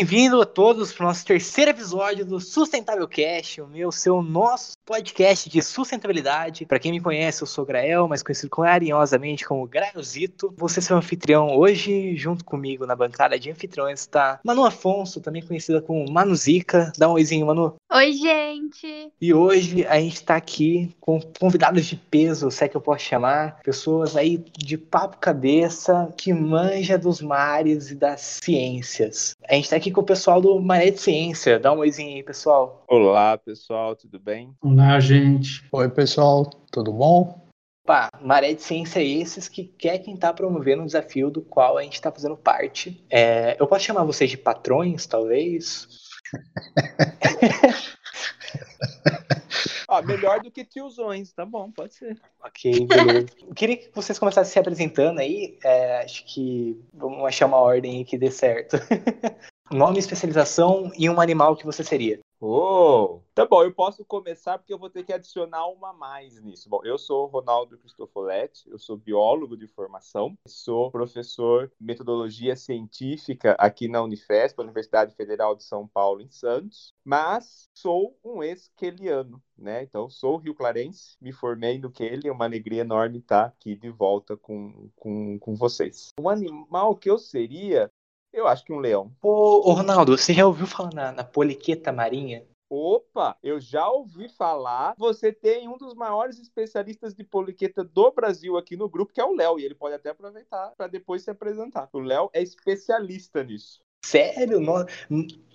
bem-vindo a todos para o nosso terceiro episódio do Sustentável Cast, o meu, seu, nosso podcast de sustentabilidade. Para quem me conhece, eu sou Grael, mais conhecido carinhosamente como Graelzito. Ser seu anfitrião hoje, junto comigo na bancada de anfitriões está Manu Afonso, também conhecida como Manuzica. Dá um oizinho, Manu. Oi, gente! E hoje a gente está aqui com convidados de peso, se é que eu posso chamar, pessoas aí de papo cabeça, que manja dos mares e das ciências. A gente está aqui com o pessoal do Maré de Ciência. Dá um oizinho aí, pessoal. Olá, pessoal, tudo bem? Olá, gente. Oi, pessoal, tudo bom? Pá, Maré de Ciência é esses que quer quem está promovendo um desafio do qual a gente está fazendo parte. É, eu posso chamar vocês de patrões, talvez? ah, melhor do que tiozões, tá bom, pode ser. Ok, beleza. Queria que vocês começassem se apresentando aí. É, acho que vamos achar uma ordem aí que dê certo. Nome, especialização e um animal que você seria. Oh, tá bom, eu posso começar porque eu vou ter que adicionar uma mais nisso. Bom, eu sou Ronaldo Cristofoletti, eu sou biólogo de formação, sou professor de metodologia científica aqui na Unifesp, Universidade Federal de São Paulo, em Santos, mas sou um ex-queliano, né? Então, sou Rio Clarense, me formei no Kelly, é uma alegria enorme estar aqui de volta com, com, com vocês. Um animal que eu seria, eu acho que um leão. Ô, ô Ronaldo, você já ouviu falar na, na poliqueta marinha? Opa, eu já ouvi falar. Você tem um dos maiores especialistas de poliqueta do Brasil aqui no grupo, que é o Léo, e ele pode até aproveitar para depois se apresentar. O Léo é especialista nisso. Sério? Não...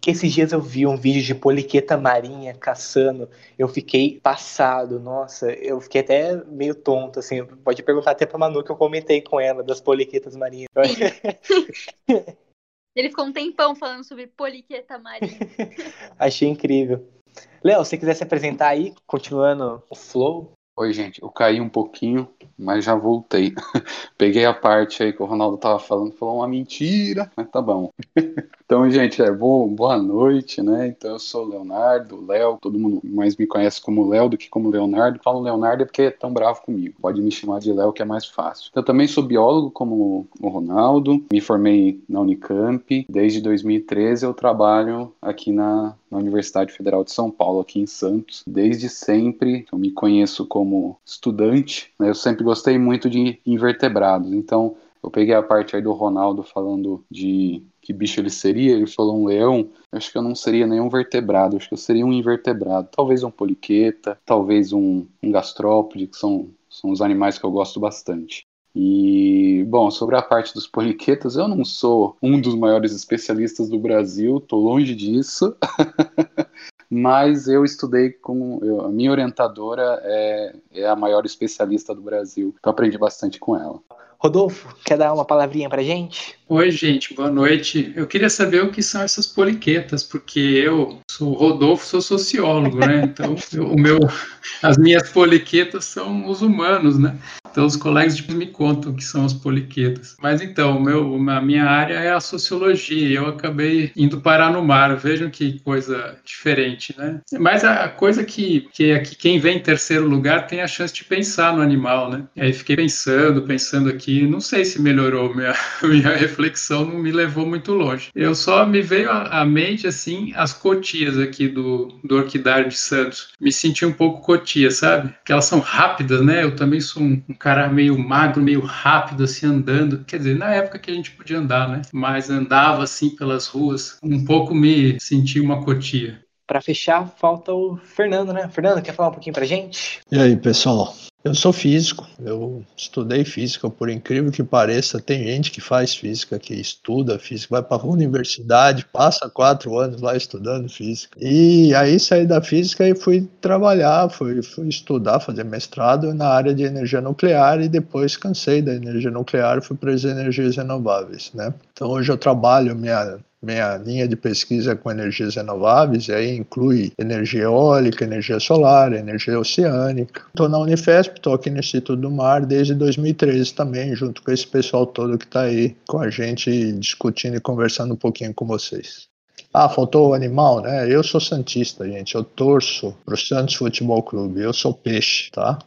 Esses dias eu vi um vídeo de poliqueta marinha caçando. Eu fiquei passado, nossa, eu fiquei até meio tonto, assim. Pode perguntar até pra Manu que eu comentei com ela das poliquetas marinhas. Ele ficou um tempão falando sobre poliqueta marinha. Achei incrível. Léo, se você quiser se apresentar aí, continuando o flow. Oi, gente, eu caí um pouquinho, mas já voltei. Peguei a parte aí que o Ronaldo tava falando, falou uma mentira, mas tá bom. então, gente, é boa, boa noite, né? Então, eu sou o Leonardo, Léo, todo mundo mais me conhece como Léo do que como Leonardo. Falo Leonardo é porque é tão bravo comigo. Pode me chamar de Léo, que é mais fácil. Eu também sou biólogo, como o Ronaldo, me formei na Unicamp. Desde 2013 eu trabalho aqui na, na Universidade Federal de São Paulo, aqui em Santos. Desde sempre eu me conheço como estudante, né? eu sempre gostei muito de invertebrados, então eu peguei a parte aí do Ronaldo falando de que bicho ele seria, ele falou um leão, acho que eu não seria nenhum vertebrado, acho que eu seria um invertebrado, talvez um poliqueta, talvez um, um gastrópode, que são, são os animais que eu gosto bastante. E, bom, sobre a parte dos poliquetas, eu não sou um dos maiores especialistas do Brasil, tô longe disso. mas eu estudei com. Eu, a minha orientadora é, é a maior especialista do Brasil, então aprendi bastante com ela. Rodolfo, quer dar uma palavrinha pra gente? Oi, gente, boa noite. Eu queria saber o que são essas poliquetas, porque eu sou Rodolfo, sou sociólogo, né? Então, eu, o meu, as minhas poliquetas são os humanos, né? Então, os colegas me contam que são as poliquetas. Mas então, meu, a minha área é a sociologia, eu acabei indo parar no mar. Vejam que coisa diferente, né? Mas a coisa que, que é que quem vem em terceiro lugar tem a chance de pensar no animal, né? Aí fiquei pensando, pensando aqui, não sei se melhorou minha, minha reflexão, não me levou muito longe. Eu só me veio à mente, assim, as cotias aqui do, do Orquidário de Santos. Me senti um pouco cotia, sabe? Que elas são rápidas, né? Eu também sou um, um cara meio magro, meio rápido, assim, andando. Quer dizer, na época que a gente podia andar, né? Mas andava, assim, pelas ruas. Um pouco me senti uma cotia. Para fechar, falta o Fernando, né? Fernando, quer falar um pouquinho pra gente? E aí, pessoal? Eu sou físico, eu estudei física, por incrível que pareça, tem gente que faz física, que estuda física, vai para a universidade, passa quatro anos lá estudando física. E aí saí da física e fui trabalhar, fui, fui estudar, fazer mestrado na área de energia nuclear e depois cansei da energia nuclear e fui para as energias renováveis, né? Então hoje eu trabalho, minha minha linha de pesquisa com energias renováveis, aí inclui energia eólica, energia solar, energia oceânica. Estou na Unifesp, estou aqui no Instituto do Mar desde 2013 também, junto com esse pessoal todo que está aí com a gente discutindo e conversando um pouquinho com vocês. Ah, faltou o animal, né? Eu sou Santista, gente. Eu torço pro Santos Futebol Clube. Eu sou peixe, tá?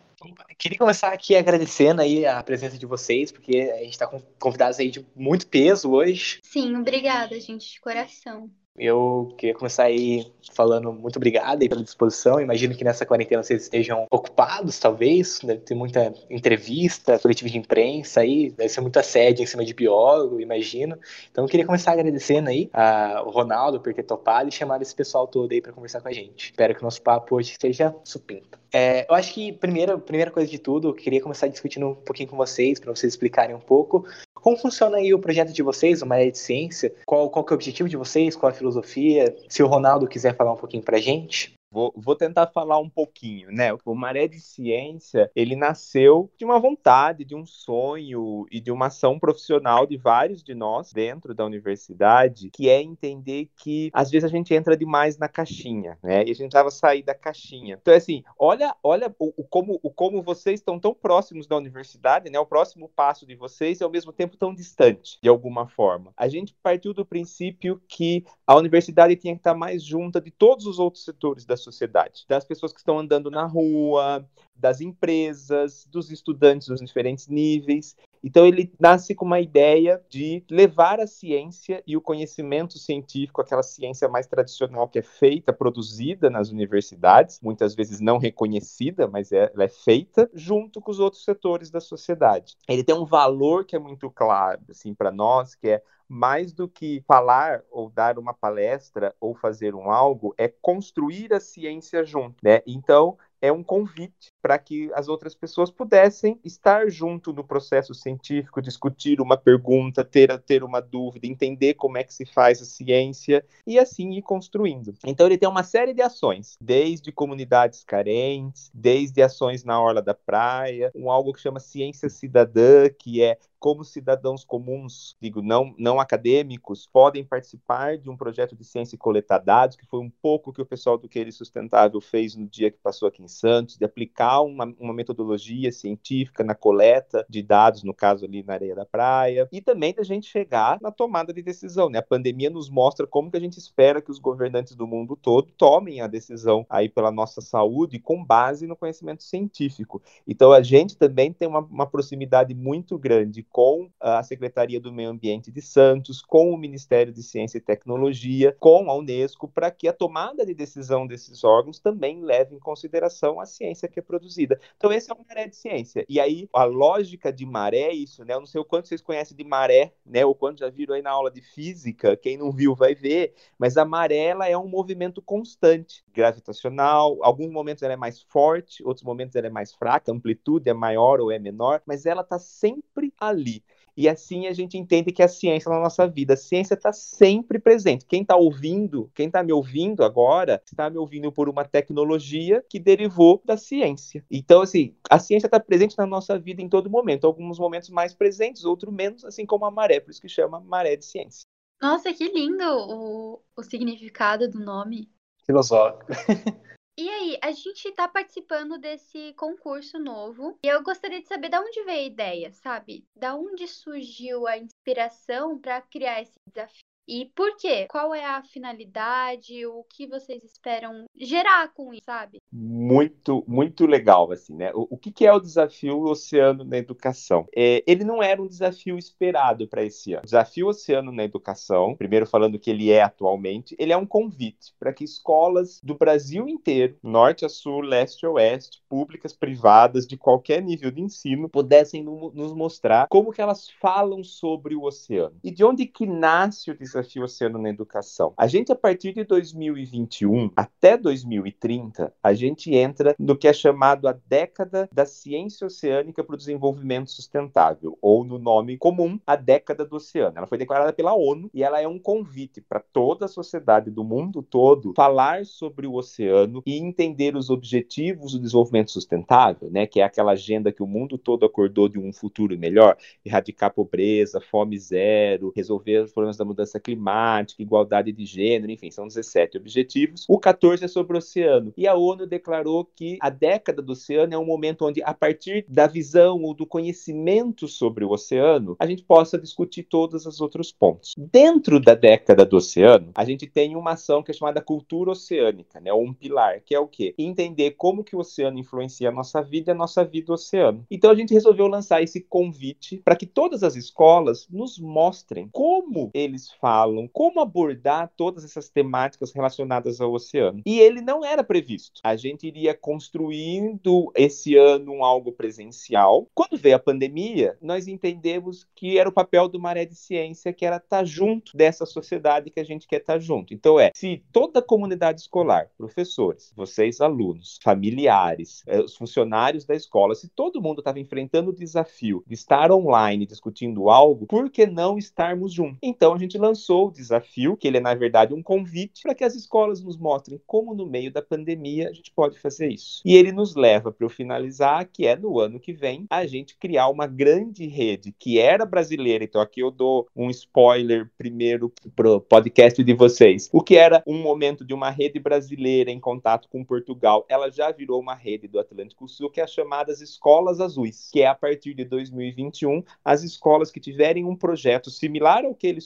Queria começar aqui agradecendo aí a presença de vocês, porque a gente está com convidados aí de muito peso hoje. Sim, obrigada, gente, de coração. Eu queria começar aí falando muito obrigado aí pela disposição. Imagino que nessa quarentena vocês estejam ocupados, talvez. Deve ter muita entrevista, coletiva de imprensa aí, deve ser muita sede em cima de biólogo, imagino. Então eu queria começar agradecendo aí ao Ronaldo por ter topado e chamado esse pessoal todo aí para conversar com a gente. Espero que o nosso papo hoje seja supinto. É, eu acho que primeira, primeira coisa de tudo, eu queria começar discutindo um pouquinho com vocês, para vocês explicarem um pouco como funciona aí o projeto de vocês, uma área de ciência? Qual, qual que é o objetivo de vocês? Qual a filosofia? Se o Ronaldo quiser falar um pouquinho pra gente. Vou, vou, tentar falar um pouquinho, né? O Maré de Ciência, ele nasceu de uma vontade, de um sonho e de uma ação profissional de vários de nós dentro da universidade, que é entender que às vezes a gente entra demais na caixinha, né? E a gente precisava sair da caixinha. Então, assim, olha, olha o, o, como, o como vocês estão tão próximos da universidade, né? O próximo passo de vocês e ao mesmo tempo tão distante, de alguma forma. A gente partiu do princípio que a universidade tinha que estar mais junta de todos os outros setores da sociedade, das pessoas que estão andando na rua, das empresas, dos estudantes dos diferentes níveis. Então ele nasce com uma ideia de levar a ciência e o conhecimento científico, aquela ciência mais tradicional que é feita, produzida nas universidades, muitas vezes não reconhecida, mas é, ela é feita junto com os outros setores da sociedade. Ele tem um valor que é muito claro assim para nós, que é mais do que falar ou dar uma palestra ou fazer um algo, é construir a ciência junto, né? Então, é um convite para que as outras pessoas pudessem estar junto no processo científico, discutir uma pergunta, ter, ter uma dúvida, entender como é que se faz a ciência e assim ir construindo. Então ele tem uma série de ações, desde comunidades carentes, desde ações na orla da praia, um algo que chama ciência cidadã, que é como cidadãos comuns, digo, não, não acadêmicos, podem participar de um projeto de ciência e coletar dados, que foi um pouco que o pessoal do Querer Sustentável fez no dia que passou aqui em Santos, de aplicar uma, uma metodologia científica na coleta de dados, no caso ali na areia da praia, e também da gente chegar na tomada de decisão. Né? A pandemia nos mostra como que a gente espera que os governantes do mundo todo tomem a decisão aí pela nossa saúde com base no conhecimento científico. Então a gente também tem uma, uma proximidade muito grande com a Secretaria do Meio Ambiente de Santos, com o Ministério de Ciência e Tecnologia, com a Unesco, para que a tomada de decisão desses órgãos também leve em consideração a ciência que é produzida. Então, esse é o maré de ciência. E aí, a lógica de maré é isso, né? Eu não sei o quanto vocês conhecem de maré, né? Ou quanto já viram aí na aula de física, quem não viu vai ver, mas a maré ela é um movimento constante, gravitacional. Alguns momentos ela é mais forte, outros momentos ela é mais fraca, a amplitude é maior ou é menor, mas ela está sempre ali. E assim a gente entende que a ciência na nossa vida, a ciência está sempre presente. Quem está ouvindo, quem está me ouvindo agora, está me ouvindo por uma tecnologia que derivou da ciência. Então, assim, a ciência está presente na nossa vida em todo momento. Alguns momentos mais presentes, outros menos, assim como a maré, por isso que chama maré de ciência. Nossa, que lindo o, o significado do nome. Filosófico. E aí, a gente está participando desse concurso novo e eu gostaria de saber de onde veio a ideia, sabe? Da onde surgiu a inspiração para criar esse desafio? E por quê? Qual é a finalidade? O que vocês esperam gerar com isso, sabe? Muito, muito legal, assim, né? O, o que, que, é o desafio Oceano na Educação? É, ele não era um desafio esperado para esse ano. O desafio Oceano na Educação, primeiro falando que ele é atualmente, ele é um convite para que escolas do Brasil inteiro, norte a sul, leste a oeste, públicas, privadas, de qualquer nível de ensino, pudessem no, nos mostrar como que elas falam sobre o oceano. E de onde que nasce o desafio desafio oceano na educação. A gente, a partir de 2021 até 2030, a gente entra no que é chamado a década da ciência oceânica para o desenvolvimento sustentável, ou no nome comum, a década do oceano. Ela foi declarada pela ONU e ela é um convite para toda a sociedade do mundo todo falar sobre o oceano e entender os objetivos do desenvolvimento sustentável, né, que é aquela agenda que o mundo todo acordou de um futuro melhor, erradicar a pobreza, fome zero, resolver os problemas da mudança climática, igualdade de gênero, enfim, são 17 objetivos. O 14 é sobre o oceano. E a ONU declarou que a década do oceano é um momento onde, a partir da visão ou do conhecimento sobre o oceano, a gente possa discutir todos os outros pontos. Dentro da década do oceano, a gente tem uma ação que é chamada cultura oceânica, né? Um pilar, que é o quê? Entender como que o oceano influencia a nossa vida e a nossa vida o oceano. Então a gente resolveu lançar esse convite para que todas as escolas nos mostrem como eles fazem falam como abordar todas essas temáticas relacionadas ao oceano. E ele não era previsto. A gente iria construindo esse ano um algo presencial. Quando veio a pandemia, nós entendemos que era o papel do Maré de Ciência, que era estar junto dessa sociedade que a gente quer estar junto. Então é, se toda a comunidade escolar, professores, vocês alunos, familiares, eh, os funcionários da escola, se todo mundo estava enfrentando o desafio de estar online discutindo algo, por que não estarmos juntos? Então a gente lançou o desafio, que ele é na verdade um convite para que as escolas nos mostrem como no meio da pandemia a gente pode fazer isso. E ele nos leva para o finalizar, que é no ano que vem, a gente criar uma grande rede que era brasileira. Então aqui eu dou um spoiler primeiro pro podcast de vocês. O que era um momento de uma rede brasileira em contato com Portugal, ela já virou uma rede do Atlântico Sul, que é as chamadas Escolas Azuis, que é a partir de 2021 as escolas que tiverem um projeto similar ao que ele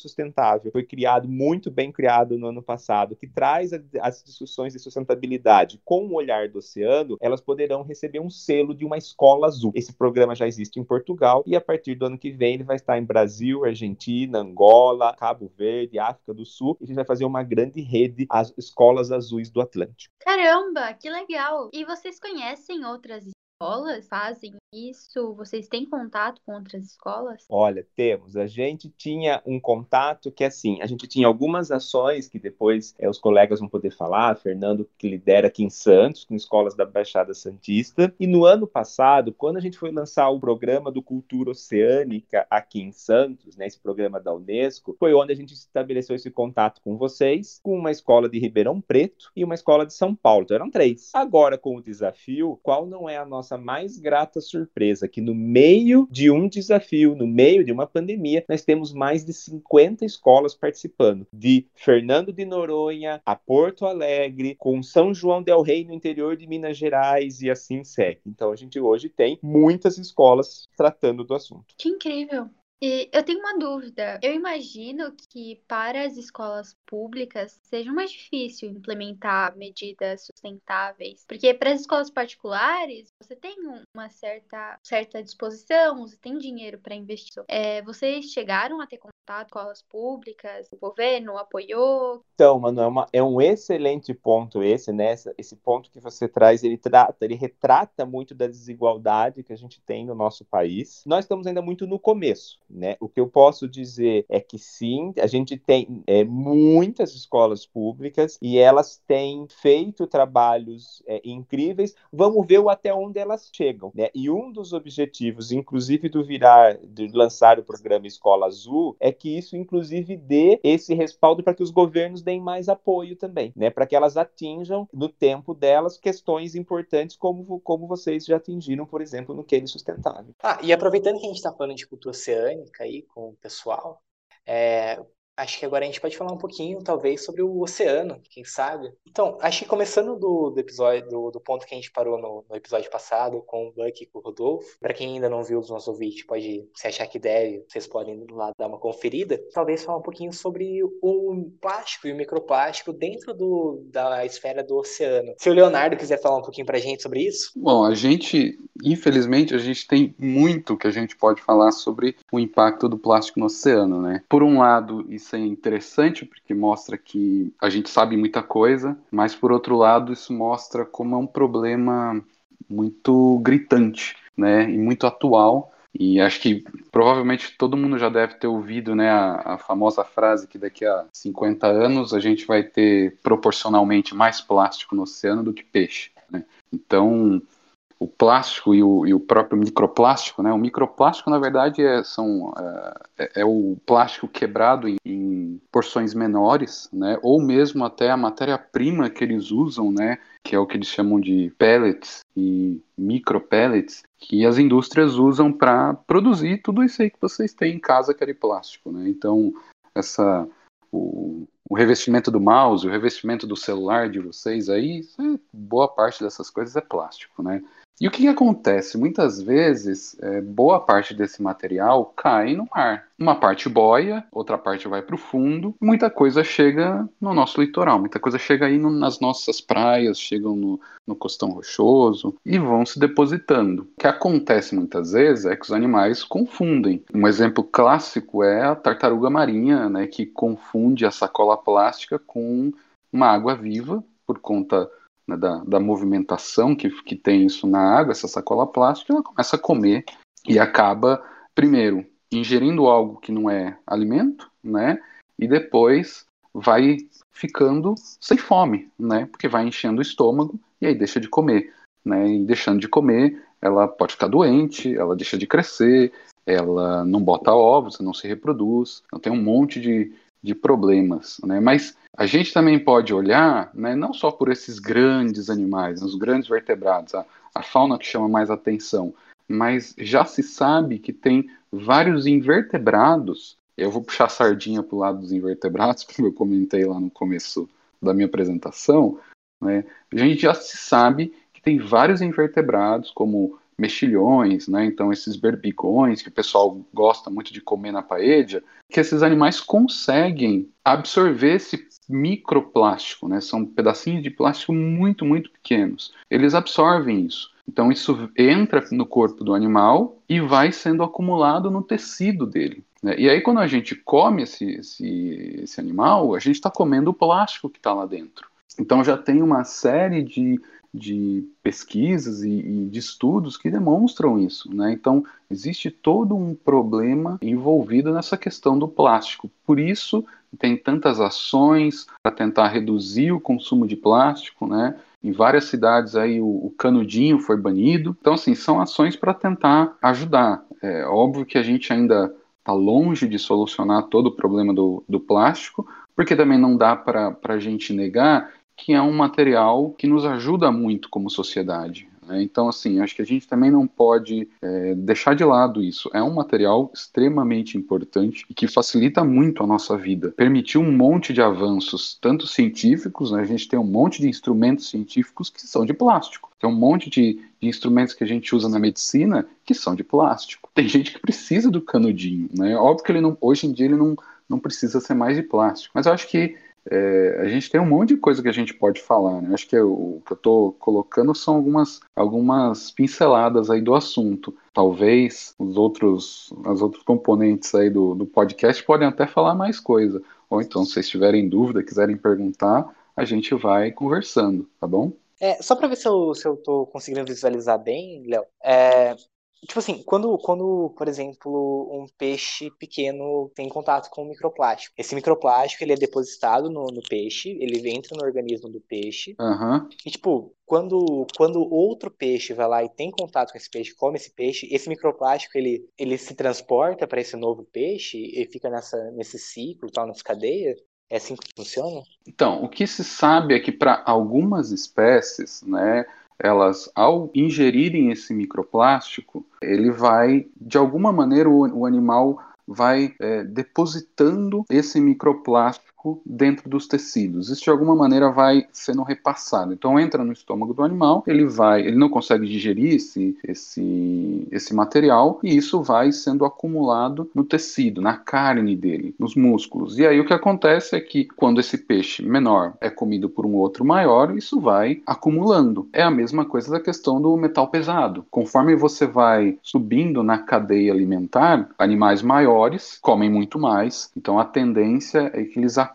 sustentável, foi criado, muito bem criado no ano passado, que traz as discussões de sustentabilidade com o olhar do oceano, elas poderão receber um selo de uma escola azul. Esse programa já existe em Portugal e a partir do ano que vem ele vai estar em Brasil, Argentina, Angola, Cabo Verde, África do Sul, e a gente vai fazer uma grande rede, as escolas azuis do Atlântico. Caramba, que legal! E vocês conhecem outras escolas fazem isso? Vocês têm contato com outras escolas? Olha, temos. A gente tinha um contato que, assim, a gente tinha algumas ações que depois é, os colegas vão poder falar, Fernando que lidera aqui em Santos, com escolas da Baixada Santista. E no ano passado, quando a gente foi lançar o programa do Cultura Oceânica aqui em Santos, né, esse programa da Unesco, foi onde a gente estabeleceu esse contato com vocês, com uma escola de Ribeirão Preto e uma escola de São Paulo. Então eram três. Agora, com o desafio, qual não é a nossa mais grata surpresa que no meio de um desafio, no meio de uma pandemia, nós temos mais de 50 escolas participando, de Fernando de Noronha a Porto Alegre, com São João del Rei no interior de Minas Gerais e assim segue. Então a gente hoje tem muitas escolas tratando do assunto. Que incrível! E eu tenho uma dúvida. Eu imagino que para as escolas públicas seja mais difícil implementar medidas sustentáveis, porque para as escolas particulares você tem uma certa, certa disposição, você tem dinheiro para investir. É, vocês chegaram a ter contato com escolas públicas? O governo apoiou? Então, mano, é, é um excelente ponto esse, né? Esse ponto que você traz, ele trata, ele retrata muito da desigualdade que a gente tem no nosso país. Nós estamos ainda muito no começo né? O que eu posso dizer é que sim, a gente tem é, muitas escolas públicas e elas têm feito trabalhos é, incríveis. Vamos ver até onde elas chegam. Né? E um dos objetivos, inclusive, do virar, de lançar o programa Escola Azul, é que isso, inclusive, dê esse respaldo para que os governos deem mais apoio também, né? Para que elas atinjam no tempo delas questões importantes como, como vocês já atingiram, por exemplo, no Quênia Sustentável. Ah, e aproveitando que a gente está falando de cultura oceânica, aí com o pessoal. É, acho que agora a gente pode falar um pouquinho, talvez, sobre o oceano, quem sabe. Então, acho que começando do, do episódio, do, do, ponto que a gente parou no, no, episódio passado, com o Buck e com o Rodolfo, para quem ainda não viu os nossos ouvintes, pode, se achar que deve, vocês podem lá dar uma conferida. Talvez falar um pouquinho sobre o plástico e o microplástico dentro do, da esfera do oceano. Se o Leonardo quiser falar um pouquinho para a gente sobre isso. Bom, a gente, infelizmente, a gente tem muito que a gente pode falar sobre o impacto do plástico no oceano, né? Por um lado, isso é interessante porque mostra que a gente sabe muita coisa, mas por outro lado isso mostra como é um problema muito gritante, né, e muito atual. E acho que provavelmente todo mundo já deve ter ouvido né, a, a, famosa frase que daqui a 50 anos a gente vai ter proporcionalmente mais plástico no oceano do que peixe. Né? Então, o plástico e o, e o, próprio microplástico, né? O microplástico, na verdade, é, são, é, é o plástico quebrado em, em, porções menores, né? Ou mesmo até a matéria-prima que eles usam, né? Que é o que eles chamam de pellets e micropellets, que as indústrias usam para produzir tudo isso aí que vocês têm em casa que é de plástico, né? Então, essa o, o revestimento do mouse, o revestimento do celular de vocês aí, é, boa parte dessas coisas é plástico, né? E o que, que acontece? Muitas vezes, é, boa parte desse material cai no mar. Uma parte boia, outra parte vai para o fundo, muita coisa chega no nosso litoral, muita coisa chega aí no, nas nossas praias, chegam no, no costão rochoso e vão se depositando. O que acontece muitas vezes é que os animais confundem. Um exemplo clássico é a tartaruga marinha, né, que confunde a sacola plástica com uma água viva por conta né, da, da, movimentação que, que tem isso na água, essa sacola plástica, ela começa a comer e acaba, primeiro, ingerindo algo que não é alimento, né? E depois vai ficando sem fome, né? Porque vai enchendo o estômago e aí deixa de comer, né? E deixando de comer, ela pode ficar doente, ela deixa de crescer, ela não bota ovos, não se reproduz, então tem um monte de, de problemas, né? Mas a gente também pode olhar, né, não só por esses grandes animais, os grandes vertebrados, a, a fauna que chama mais atenção, mas já se sabe que tem vários invertebrados. Eu vou puxar sardinha para o lado dos invertebrados, como eu comentei lá no começo da minha apresentação. Né? A gente já se sabe que tem vários invertebrados, como mexilhões, né? Então esses berbigões que o pessoal gosta muito de comer na paella, que esses animais conseguem absorver esse microplástico, né? São pedacinhos de plástico muito, muito pequenos. Eles absorvem isso. Então isso entra no corpo do animal e vai sendo acumulado no tecido dele. Né? E aí quando a gente come esse, esse, esse animal, a gente está comendo o plástico que está lá dentro. Então já tem uma série de de pesquisas e, e, de estudos que demonstram isso. Né? Então, existe todo um problema envolvido nessa questão do plástico. Por isso, tem tantas ações para tentar reduzir o consumo de plástico. Né? Em várias cidades aí o, o canudinho foi banido. Então, assim, são ações para tentar ajudar. É óbvio que a gente ainda está longe de solucionar todo o problema do, do plástico, porque também não dá para a gente negar que é um material que nos ajuda muito como sociedade. Né? Então, assim, acho que a gente também não pode é, deixar de lado isso. É um material extremamente importante e que facilita muito a nossa vida. Permitiu um monte de avanços, tanto científicos, né? a gente tem um monte de instrumentos científicos que são de plástico. Tem um monte de, de instrumentos que a gente usa na medicina que são de plástico. Tem gente que precisa do canudinho, né? Óbvio que ele não, hoje em dia ele não, não precisa ser mais de plástico. Mas eu acho que é, a gente tem um monte de coisa que a gente pode falar, né? Acho que eu, o que eu estou colocando são algumas, algumas pinceladas aí do assunto. Talvez os outros, as outros componentes aí do, do podcast podem até falar mais coisa. Ou então, se vocês tiverem dúvida, quiserem perguntar, a gente vai conversando, tá bom? É, só para ver se eu, se eu tô conseguindo visualizar bem, Léo, é, Tipo assim, quando, quando, por exemplo, um peixe pequeno tem contato com um microplástico, esse microplástico ele é depositado no, no peixe, ele entra no organismo do peixe, uhum. e tipo, quando, quando outro peixe vai lá e tem contato com esse peixe, come esse peixe, esse microplástico ele, ele se transporta para esse novo peixe e fica nessa, nesse ciclo, tal, nessa cadeia, é assim que funciona? Então, o que se sabe é que para algumas espécies, né, elas, ao ingerirem esse microplástico, ele vai, de alguma maneira, o, o animal vai é, depositando esse microplástico dentro dos tecidos. Isso de alguma maneira vai sendo repassado. Então entra no estômago do animal, ele vai, ele não consegue digerir esse, esse, esse material e isso vai sendo acumulado no tecido, na carne dele, nos músculos. E aí o que acontece é que quando esse peixe menor é comido por um outro maior, isso vai acumulando. É a mesma coisa da questão do metal pesado. Conforme você vai subindo na cadeia alimentar, animais maiores comem muito mais. Então a tendência é que eles acumulem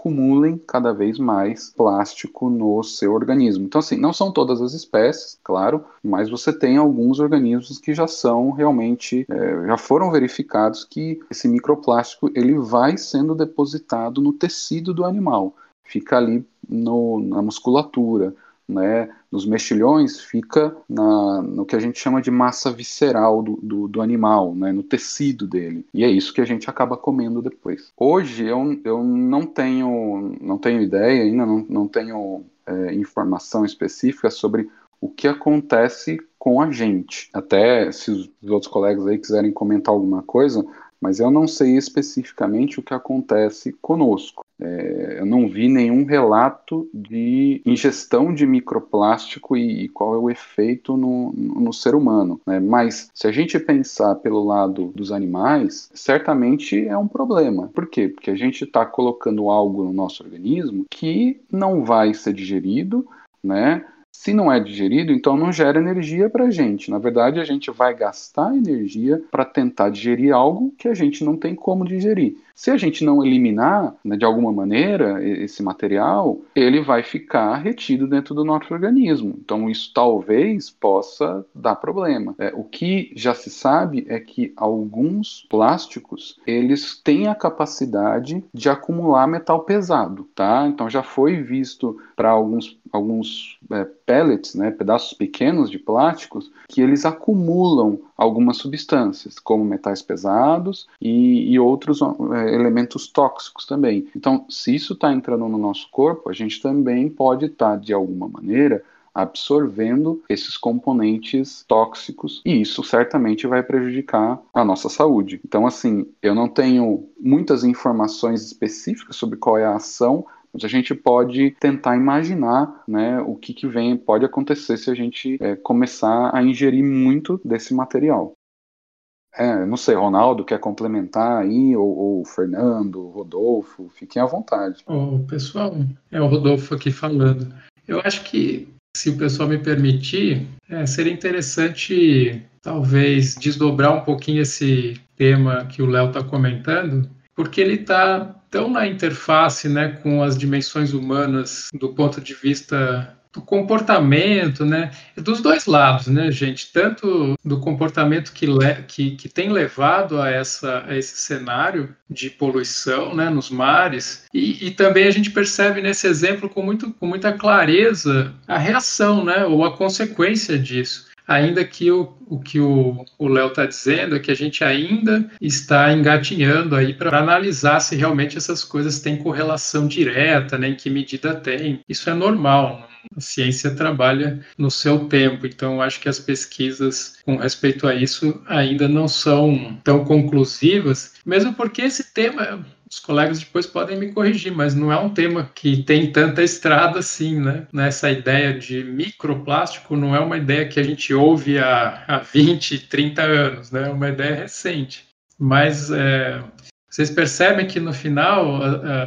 cada vez mais plástico no seu organismo. Então, assim, não são todas as espécies, claro, mas você tem alguns organismos que já são realmente, é, já foram verificados que esse microplástico ele vai sendo depositado no tecido do animal, fica ali no, na musculatura, né, nos mexilhões fica na, no que a gente chama de massa visceral do, do, do, animal, né, no tecido dele. E é isso que a gente acaba comendo depois. Hoje eu, eu não tenho não tenho ideia ainda, não, não tenho é, informação específica sobre o que acontece com a gente. Até se os outros colegas aí quiserem comentar alguma coisa, mas eu não sei especificamente o que acontece conosco. É, eu não vi nenhum relato de ingestão de microplástico e, e qual é o efeito no, no ser humano. Né? Mas se a gente pensar pelo lado dos animais, certamente é um problema. Por quê? Porque a gente está colocando algo no nosso organismo que não vai ser digerido, né? Se não é digerido, então não gera energia para a gente. Na verdade, a gente vai gastar energia para tentar digerir algo que a gente não tem como digerir. Se a gente não eliminar, né, de alguma maneira, esse material, ele vai ficar retido dentro do nosso organismo. Então, isso talvez possa dar problema. É, o que já se sabe é que alguns plásticos, eles têm a capacidade de acumular metal pesado, tá? Então, já foi visto para alguns, alguns é, pellets, né, pedaços pequenos de plásticos, que eles acumulam algumas substâncias, como metais pesados e, e outros é, elementos tóxicos também. Então, se isso está entrando no nosso corpo, a gente também pode estar, tá, de alguma maneira, absorvendo esses componentes tóxicos e isso certamente vai prejudicar a nossa saúde. Então, assim, eu não tenho muitas informações específicas sobre qual é a ação, mas a gente pode tentar imaginar né, o que, que vem, pode acontecer se a gente é, começar a ingerir muito desse material. É, não sei, Ronaldo quer complementar aí, ou, ou Fernando, Rodolfo, fiquem à vontade. O pessoal, é o Rodolfo aqui falando. Eu acho que, se o pessoal me permitir, é, seria interessante talvez desdobrar um pouquinho esse tema que o Léo está comentando, porque ele está tão na interface né, com as dimensões humanas do ponto de vista do comportamento, né? Dos dois lados, né, gente? Tanto do comportamento que, que, que tem levado a, essa, a esse cenário de poluição né, nos mares, e, e, também a gente percebe nesse exemplo com, muito, com muita clareza a reação, né, ou a consequência disso ainda que o, o que o Léo está dizendo é que a gente ainda está engatinhando aí para analisar se realmente essas coisas têm correlação direta, né, em que medida tem. Isso é normal, a ciência trabalha no seu tempo, então acho que as pesquisas com respeito a isso ainda não são tão conclusivas, mesmo porque esse tema os colegas depois podem me corrigir, mas não é um tema que tem tanta estrada assim, né? Nessa ideia de microplástico não é uma ideia que a gente ouve há, há 20, 30 anos, né? É uma ideia recente. Mas é, vocês percebem que no final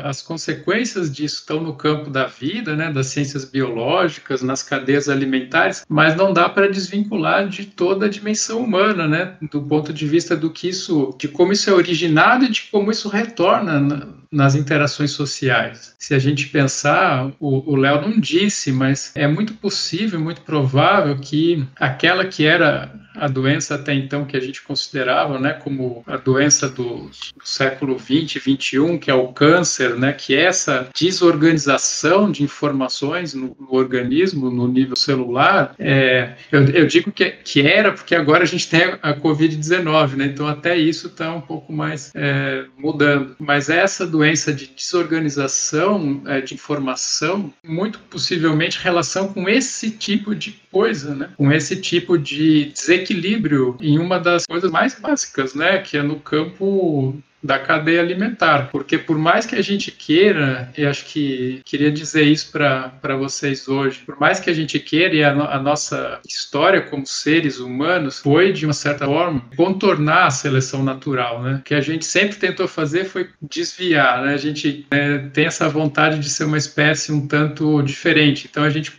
as consequências disso estão no campo da vida, né, das ciências biológicas, nas cadeias alimentares, mas não dá para desvincular de toda a dimensão humana, né, do ponto de vista do que isso, de como isso é originado e de como isso retorna na, nas interações sociais. Se a gente pensar, o Léo não disse, mas é muito possível, muito provável que aquela que era a doença até então que a gente considerava, né, como a doença do, século 20, 21, que é o câncer, né, que é essa desorganização de informações no, no organismo, no nível celular, é, eu, eu, digo que, que era porque agora a gente tem a, a Covid-19, né, então até isso está um pouco mais é, mudando. Mas essa doença de desorganização é, de informação, muito possivelmente relação com esse tipo de coisa, né, com esse tipo de desequilíbrio equilíbrio em uma das coisas mais básicas, né, que é no campo da cadeia alimentar, porque por mais que a gente queira, e acho que queria dizer isso para vocês hoje, por mais que a gente queira, e a, no, a, nossa história como seres humanos foi, de uma certa forma, contornar a seleção natural, né? O que a gente sempre tentou fazer foi desviar, né? A gente é, tem essa vontade de ser uma espécie um tanto diferente, então a gente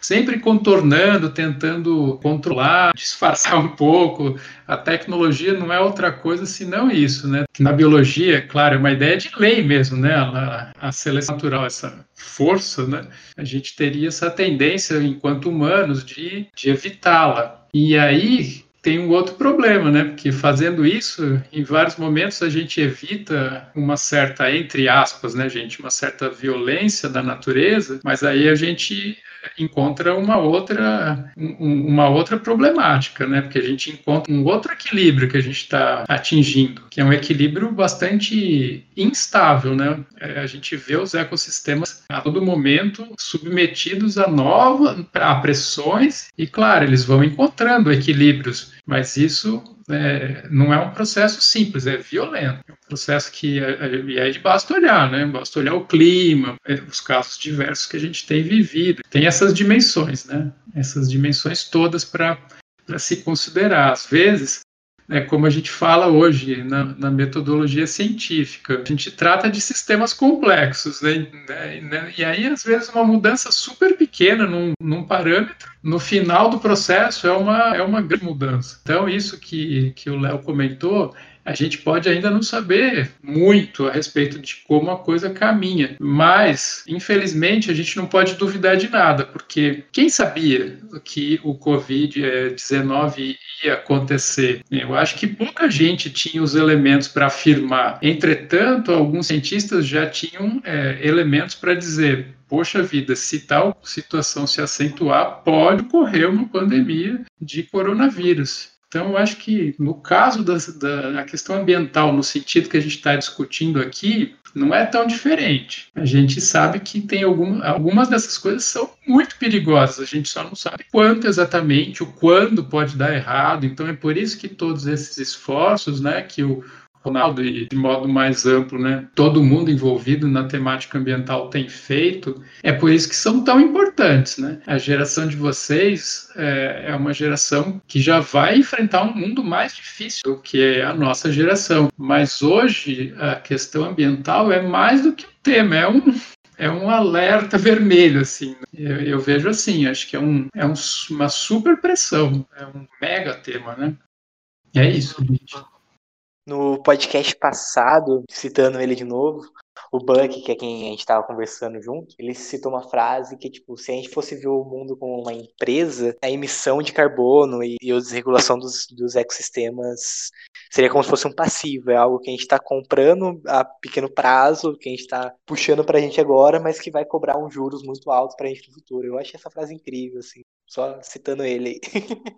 sempre contornando, tentando controlar, disfarçar um pouco, a tecnologia não é outra coisa senão isso, né? Na biologia, claro, é uma ideia de lei mesmo, né? A, a seleção natural, essa força, né? A gente teria essa tendência, enquanto humanos, de, de evitá-la. E aí tem um outro problema, né? Porque fazendo isso, em vários momentos a gente evita uma certa, entre aspas, né, gente, uma certa violência da natureza, mas aí a gente encontra uma outra, um, uma outra problemática, né? Porque a gente encontra um outro equilíbrio que a gente está atingindo, que é um equilíbrio bastante instável, né? É, a gente vê os ecossistemas a todo momento submetidos a novas a pressões e, claro, eles vão encontrando equilíbrios Mas isso é, não é um processo simples, é violento. É um processo que é, é, e aí basta olhar, né? Basta olhar o clima, é, os casos diversos que a gente tem vivido. Tem essas dimensões, né? Essas dimensões todas para se considerar. Às vezes, é como a gente fala hoje na, na, metodologia científica. A gente trata de sistemas complexos, né? né? E aí, às vezes, uma mudança super pequena num, num, parâmetro, no final do processo, é uma, é uma grande mudança. Então, isso que, que o Léo comentou a gente pode ainda não saber muito a respeito de como a coisa caminha, mas infelizmente a gente não pode duvidar de nada, porque quem sabia que o Covid-19 ia acontecer? Eu acho que pouca gente tinha os elementos para afirmar. Entretanto, alguns cientistas já tinham é, elementos para dizer poxa vida, se tal situação se acentuar, pode ocorrer uma pandemia de coronavírus. Então, eu acho que no caso da, da questão ambiental, no sentido que a gente está discutindo aqui, não é tão diferente. A gente sabe que tem algum, algumas dessas coisas são muito perigosas, a gente só não sabe quanto exatamente, o quando pode dar errado. Então, é por isso que todos esses esforços né, que o, Ronaldo, e de modo mais amplo, né, todo mundo envolvido na temática ambiental tem feito, é por isso que são tão importantes. Né? A geração de vocês é, é uma geração que já vai enfrentar um mundo mais difícil do que a nossa geração. Mas hoje a questão ambiental é mais do que um tema, é um, é um alerta vermelho, assim. Eu, eu, vejo assim, acho que é, um, é um, uma super pressão, é um mega tema, né? É isso, gente. No podcast passado, citando ele de novo, o Buck, que é quem a gente estava conversando junto, ele citou uma frase que, tipo, se a gente fosse ver o mundo como uma empresa, a emissão de carbono e, e a desregulação dos, dos ecossistemas seria como se fosse um passivo, é algo que a gente está comprando a pequeno prazo, que a gente está puxando para a gente agora, mas que vai cobrar uns juros muito altos para a gente no futuro. Eu achei essa frase incrível, assim, só citando ele aí.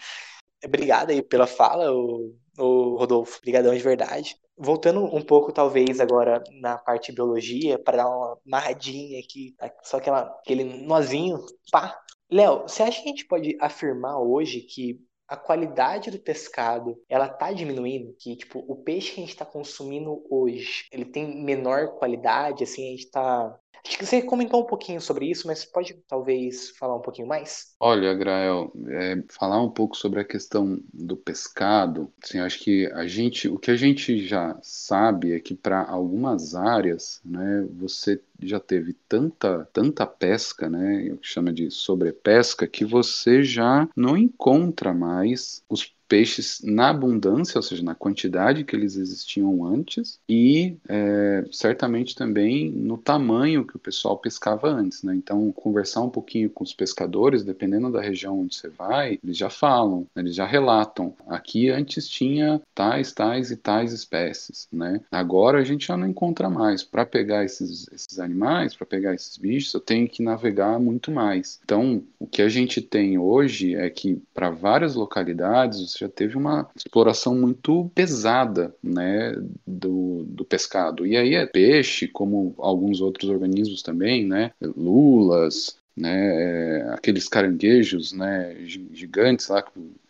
Obrigado aí pela fala, o, o Rodolfo. Obrigadão de verdade. Voltando um pouco, talvez, agora na parte de biologia, para dar uma marradinha aqui, tá? só aquela, aquele nozinho, pá. Léo, você acha que a gente pode afirmar hoje que a qualidade do pescado ela tá diminuindo que tipo o peixe que a gente está consumindo hoje ele tem menor qualidade assim a gente está Acho que você comentou um pouquinho sobre isso, mas pode talvez falar um pouquinho mais? Olha, Grael, é, falar um pouco sobre a questão do pescado. Assim, acho que a gente, o que a gente já sabe é que para algumas áreas, né, você já teve tanta, tanta pesca, né, o que chama de sobrepesca, que você já não encontra mais os peixes na abundância, ou seja, na quantidade que eles existiam antes, e é, certamente também no tamanho que o pessoal pescava antes. Né? Então, conversar um pouquinho com os pescadores, dependendo da região onde você vai, eles já falam, eles já relatam. Aqui antes tinha tais, tais e tais espécies. Né? Agora a gente já não encontra mais. Para pegar esses, esses animais, para pegar esses bichos, eu tenho que navegar muito mais. Então, o que a gente tem hoje é que para várias localidades já teve uma exploração muito pesada né, do, do pescado. E aí é peixe, como alguns outros organismos também, né, lulas, né, é, aqueles caranguejos né, gigantes lá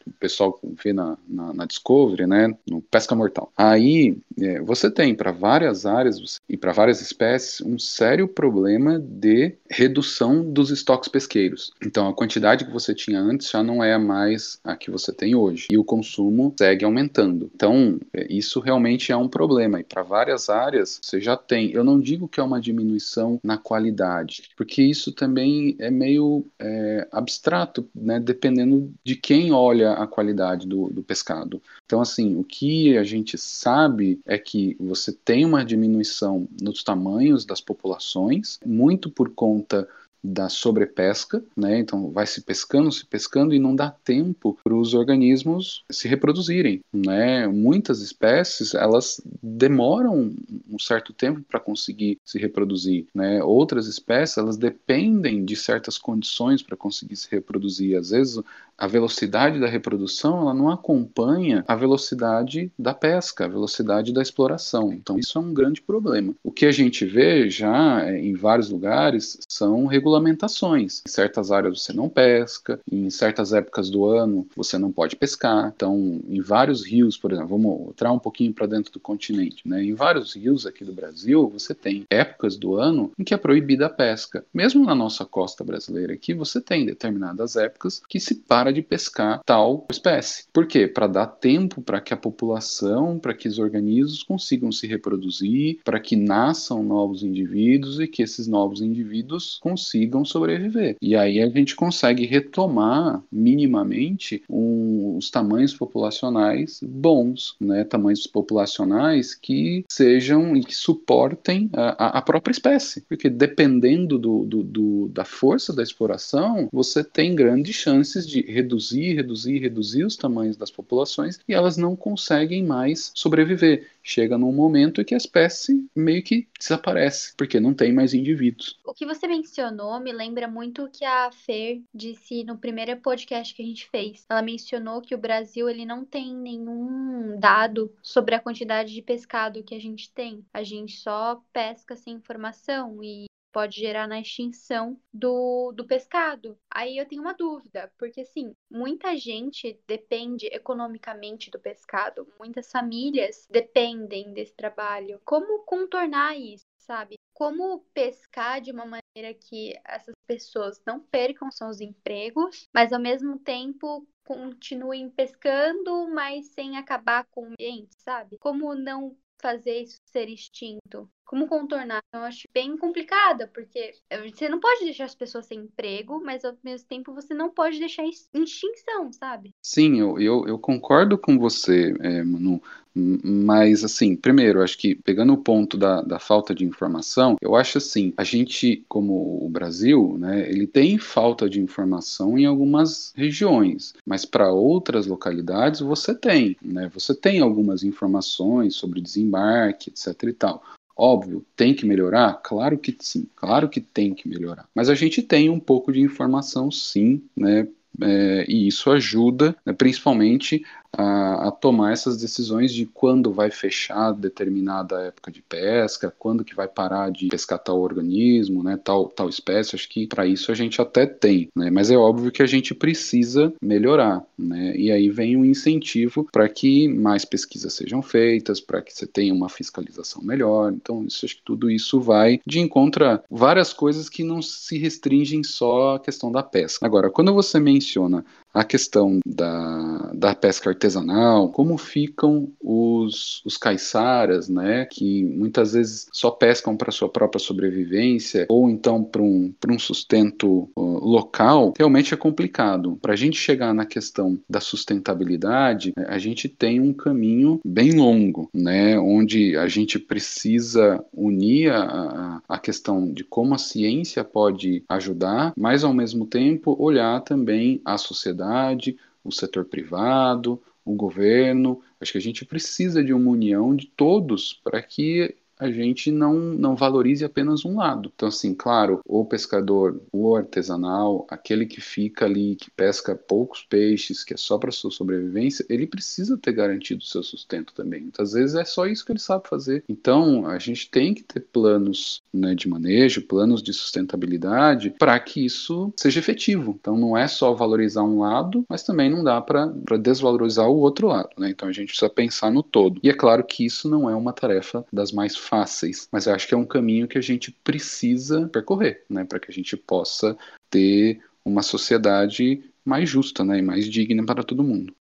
o pessoal vê na, na, na Discovery, né, no Pesca Mortal. Aí é, você tem para várias áreas e para várias espécies um sério problema de redução dos estoques pesqueiros. Então a quantidade que você tinha antes já não é mais a que você tem hoje e o consumo segue aumentando. Então é, isso realmente é um problema e para várias áreas você já tem. Eu não digo que é uma diminuição na qualidade, porque isso também é meio é, abstrato, né, dependendo de quem olha a qualidade do, do pescado. Então, assim, o que a gente sabe é que você tem uma diminuição nos tamanhos das populações, muito por conta da sobrepesca, né? Então vai se pescando, se pescando e não dá tempo para os organismos se reproduzirem, né? Muitas espécies elas demoram um certo tempo para conseguir se reproduzir, né? Outras espécies elas dependem de certas condições para conseguir se reproduzir. Às vezes a velocidade da reprodução ela não acompanha a velocidade da pesca, a velocidade da exploração. Então isso é um grande problema. O que a gente vê já é, em vários lugares são regulações regulamentações. Em certas áreas você não pesca, em certas épocas do ano você não pode pescar. Então, em vários rios, por exemplo, vamos entrar um pouquinho para dentro do continente, né? Em vários rios aqui do Brasil, você tem épocas do ano em que é proibida a pesca. Mesmo na nossa costa brasileira aqui, você tem determinadas épocas que se para de pescar tal espécie. Por quê? Para dar tempo para que a população, para que os organismos consigam se reproduzir, para que nasçam novos indivíduos e que esses novos indivíduos consigam sobreviver. E aí a gente consegue retomar minimamente um, os tamanhos populacionais bons, né? tamanhos populacionais que sejam e que suportem a, a própria espécie. Porque dependendo do, do, do, da força da exploração, você tem grandes chances de reduzir, reduzir, reduzir os tamanhos das populações e elas não conseguem mais sobreviver chega num momento em que a espécie meio que desaparece, porque não tem mais indivíduos. O que você mencionou me lembra muito o que a Fer disse no primeiro podcast que a gente fez. Ela mencionou que o Brasil ele não tem nenhum dado sobre a quantidade de pescado que a gente tem. A gente só pesca sem informação e pode gerar na extinção do, do pescado. Aí eu tenho uma dúvida, porque assim, muita gente depende economicamente do pescado, muitas famílias dependem desse trabalho. Como contornar isso, sabe? Como pescar de uma maneira que essas pessoas não percam seus empregos, mas ao mesmo tempo continuem pescando, mas sem acabar com o ambiente, sabe? Como não fazer isso ser extinto? Como contornar? Eu acho bem complicada, porque você não pode deixar as pessoas sem emprego, mas ao mesmo tempo você não pode deixar extinção, sabe? Sim, eu, eu, eu concordo com você, é, Manu. Mas, assim, primeiro, acho que pegando o ponto da, da falta de informação, eu acho assim, a gente, como o Brasil, né, ele tem falta de informação em algumas regiões, mas para outras localidades você tem, né? Você tem algumas informações sobre desembarque, etc e tal. Óbvio, tem que melhorar? Claro que sim, claro que tem que melhorar. Mas a gente tem um pouco de informação sim, né? É, e isso ajuda, né, principalmente a, a, tomar essas decisões de quando vai fechar determinada época de pesca, quando que vai parar de pescar tal organismo, né, tal, tal espécie. Acho que para isso a gente até tem, né, mas é óbvio que a gente precisa melhorar, né, e aí vem o um incentivo para que mais pesquisas sejam feitas, para que você tenha uma fiscalização melhor. Então, isso, acho que tudo isso vai de encontro a várias coisas que não se restringem só à questão da pesca. Agora, quando você menciona a questão da, da pesca artesanal, como ficam os, os caiçaras, né, que muitas vezes só pescam para sua própria sobrevivência ou então para um, um sustento uh, local, realmente é complicado. Para a gente chegar na questão da sustentabilidade, a gente tem um caminho bem longo, né, onde a gente precisa unir a, a questão de como a ciência pode ajudar, mas ao mesmo tempo olhar também a sociedade sociedade, o setor privado, o governo. Acho que a gente precisa de uma união de todos para que a gente não, não valorize apenas um lado. Então, assim, claro, o pescador, o artesanal, aquele que fica ali, que pesca poucos peixes, que é só para sua sobrevivência, ele precisa ter garantido o seu sustento também. Muitas vezes é só isso que ele sabe fazer. Então, a gente tem que ter planos né, de manejo, planos de sustentabilidade, para que isso seja efetivo. Então, não é só valorizar um lado, mas também não dá para desvalorizar o outro lado. Né? Então, a gente precisa pensar no todo. E é claro que isso não é uma tarefa das mais fáceis, mas acho que é um caminho que a gente precisa percorrer, né, para que a gente possa ter uma sociedade mais justa, né, e mais digna para todo mundo.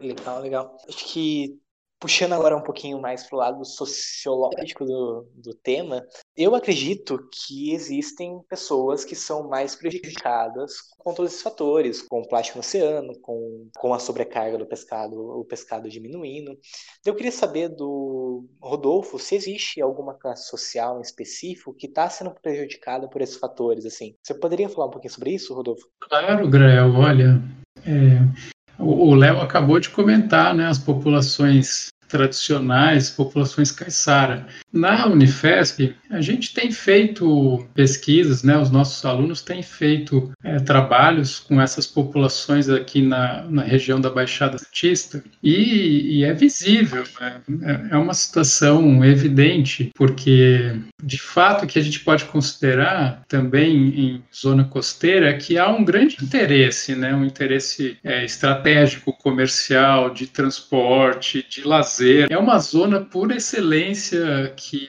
Legal, legal. Acho que puxando agora um pouquinho mais para o lado sociológico do, do tema, eu acredito que existem pessoas que são mais prejudicadas com todos esses fatores, com o plástico no oceano, com, com a sobrecarga do pescado, o pescado diminuindo. Eu queria saber do Rodolfo se existe alguma classe social em específico que está sendo prejudicada por esses fatores. Assim, você poderia falar um pouquinho sobre isso, Rodolfo? Claro, Grael. Olha, é, o Léo acabou de comentar, né, as populações tradicionais, populações caiçara. Na Unifesp, a gente tem feito pesquisas, né? os nossos alunos têm feito é, trabalhos com essas populações aqui na, na região da Baixada Santista e, e é visível, né? é, é uma situação evidente, porque de fato que a gente pode considerar também em zona costeira é que há um grande interesse, né? um interesse é, estratégico, comercial, de transporte, de lazer. É uma zona por excelência que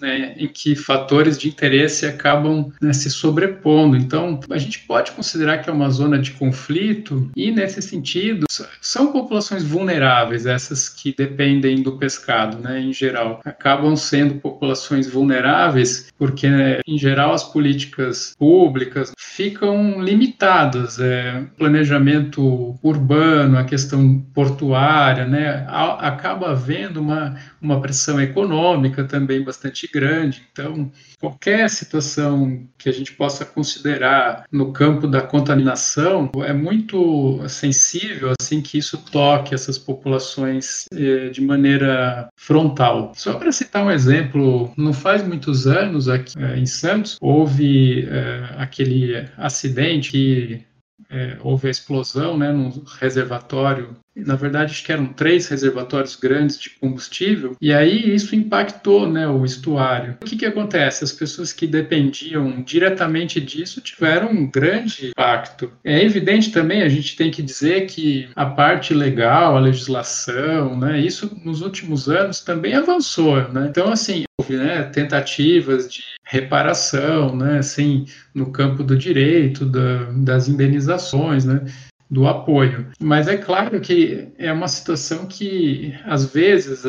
né, em que fatores de interesse acabam né, se sobrepondo. Então, a gente pode considerar que é uma zona de conflito e, nesse sentido, são populações vulneráveis, essas que dependem do pescado, né, em geral. Acabam sendo populações vulneráveis porque, né, em geral, as políticas públicas ficam limitadas. É, planejamento urbano, a questão portuária, né, acaba havendo uma, uma pressão econômica também bastante grande. Então, qualquer situação que a gente possa considerar no campo da contaminação é muito sensível assim que isso toque essas populações eh, de maneira frontal. Só para citar um exemplo, não faz muitos anos aqui eh, em Santos houve eh, aquele acidente que é, houve a explosão né, num reservatório na verdade acho que eram três reservatórios grandes de combustível, e aí isso impactou né, o estuário. O que, que acontece? As pessoas que dependiam diretamente disso tiveram um grande impacto. É evidente também, a gente tem que dizer que a parte legal, a legislação, né, isso nos últimos anos também avançou. Né? Então, assim, houve né, tentativas de reparação, né, assim, no campo do direito, da, das indenizações, né? Do apoio. Mas é claro que é uma situação que, às vezes,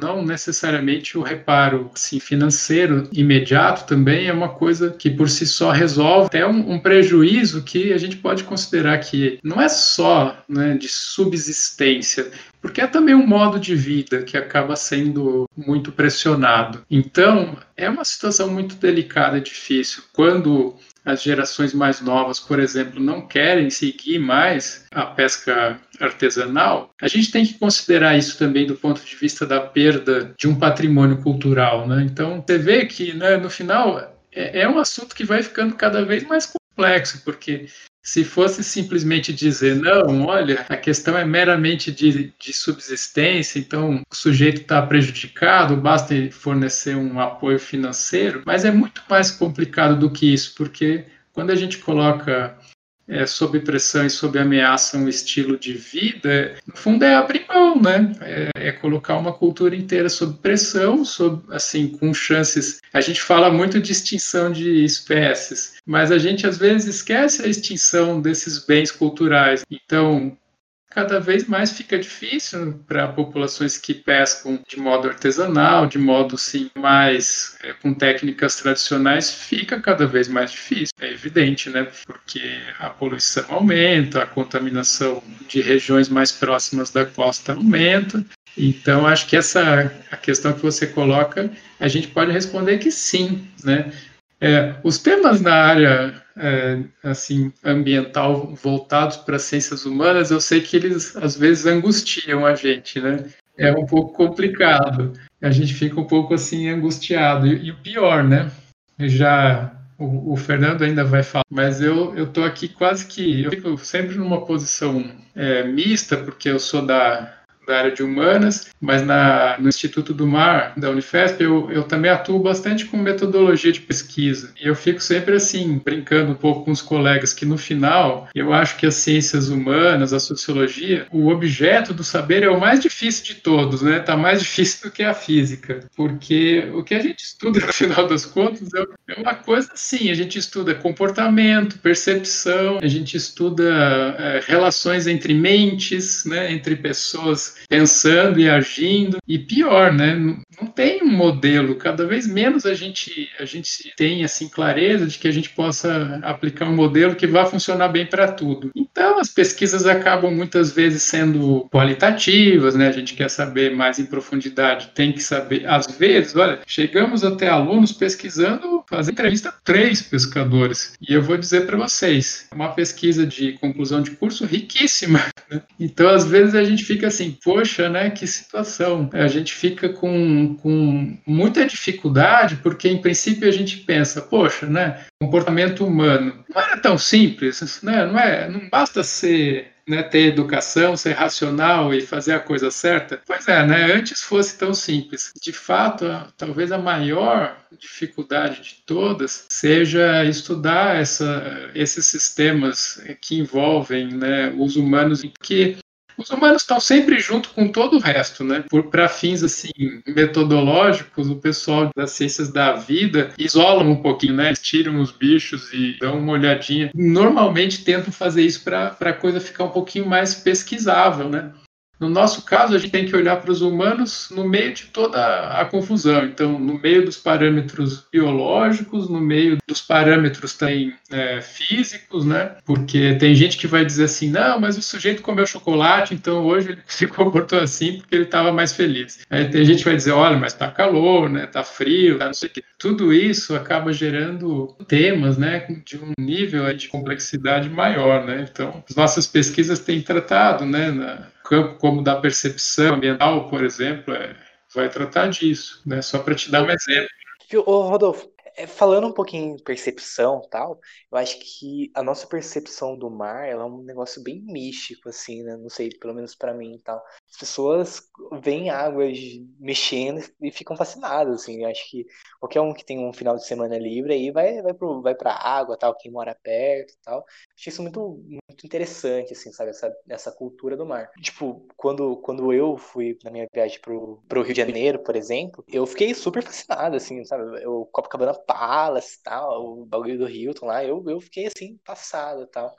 não necessariamente o reparo assim, financeiro imediato também é uma coisa que por si só resolve até um, um prejuízo que a gente pode considerar que não é só né, de subsistência, porque é também um modo de vida que acaba sendo muito pressionado. Então, é uma situação muito delicada e difícil. Quando as gerações mais novas, por exemplo, não querem seguir mais a pesca artesanal, a gente tem que considerar isso também do ponto de vista da perda de um patrimônio cultural. Né? Então, você vê que, né, no final, é, é um assunto que vai ficando cada vez mais complexo, porque se fosse simplesmente dizer, não, olha, a questão é meramente de, de subsistência, então o sujeito está prejudicado, basta fornecer um apoio financeiro, mas é muito mais complicado do que isso, porque quando a gente coloca é, sob pressão e sob ameaça um estilo de vida, no fundo é abrir mão, né? É, é, colocar uma cultura inteira sob pressão, sob, assim, com chances. A gente fala muito de extinção de espécies, mas a gente às vezes esquece a extinção desses bens culturais. Então, cada vez mais fica difícil para populações que pescam de modo artesanal, de modo sim mais é, com técnicas tradicionais, fica cada vez mais difícil. É evidente, né? Porque a poluição aumenta, a contaminação de regiões mais próximas da costa aumenta. Então, acho que essa a questão que você coloca, a gente pode responder que sim, né? É, os temas na área é, assim ambiental voltados para ciências humanas, eu sei que eles às vezes angustiam a gente, né? É um pouco complicado. A gente fica um pouco assim angustiado. E, o pior, né? Já o, o, Fernando ainda vai falar, mas eu eu aqui quase que eu fico sempre numa posição é, mista porque eu sou da da área de humanas, mas na, no Instituto do Mar, da Unifesp, eu, eu também atuo bastante com metodologia de pesquisa. Eu fico sempre assim, brincando um pouco com os colegas, que no final, eu acho que as ciências humanas, a sociologia, o objeto do saber é o mais difícil de todos, né? Tá mais difícil do que a física. Porque o que a gente estuda, no final das contas, é, é uma coisa assim, a gente estuda comportamento, percepção, a gente estuda é, relações entre mentes, né? Entre pessoas pensando e agindo. E pior, né? Não tem um modelo. Cada vez menos a gente, a gente tem assim clareza de que a gente possa aplicar um modelo que vá funcionar bem para tudo. Então, as pesquisas acabam muitas vezes sendo qualitativas, né? A gente quer saber mais em profundidade, tem que saber. Às vezes, olha, chegamos até alunos pesquisando, fazer entrevista a três pescadores. E eu vou dizer para vocês, uma pesquisa de conclusão de curso riquíssima. Né? Então, às vezes a gente fica assim, poxa, né, que situação. A gente fica com, com muita dificuldade, porque em princípio a gente pensa, poxa, né, comportamento humano não era tão simples, né, não, é, não basta ser né, ter educação, ser racional e fazer a coisa certa? Pois é, né? Antes fosse tão simples. De fato, talvez a maior dificuldade de todas seja estudar essa, esses sistemas que envolvem né, os humanos, porque os humanos estão sempre junto com todo o resto, né? Para fins assim metodológicos, o pessoal das ciências da vida isolam um pouquinho, né? Tiram os bichos e dão uma olhadinha. Normalmente tentam fazer isso para a coisa ficar um pouquinho mais pesquisável, né? No nosso caso, a gente tem que olhar para os humanos no meio de toda a confusão. Então, no meio dos parâmetros biológicos, no meio dos parâmetros também é, físicos, né? Porque tem gente que vai dizer assim, não, mas o sujeito comeu chocolate, então hoje ele se comportou assim porque ele estava mais feliz. Aí tem gente que vai dizer, olha, mas está calor, né? Tá frio, tá não sei o quê. Tudo isso acaba gerando temas, né? De um nível de complexidade maior, né? Então, as nossas pesquisas têm tratado, né? Na, campo como da percepção ambiental, por exemplo, é, vai tratar disso, né? Só para te dar um exemplo. Ô, Rodolfo, é, falando um pouquinho em percepção tal, eu acho que a nossa percepção do mar é um negócio bem místico, assim, né? Não sei, pelo menos para mim tal. As pessoas veem águas mexendo e ficam fascinadas, assim. Eu acho que qualquer um que tem um final de semana livre aí vai, vai, pro, vai pra água, tal, quem mora perto tal. Acho isso muito, muito interessante, assim, sabe? Essa, essa cultura do mar. Tipo, quando, quando eu fui na minha viagem pro, pro Rio de Janeiro, por exemplo, eu fiquei super fascinado, assim, sabe? Eu, Copacabana Palace tal, o bagulho do Hilton lá, eu, eu fiquei assim, passado tal.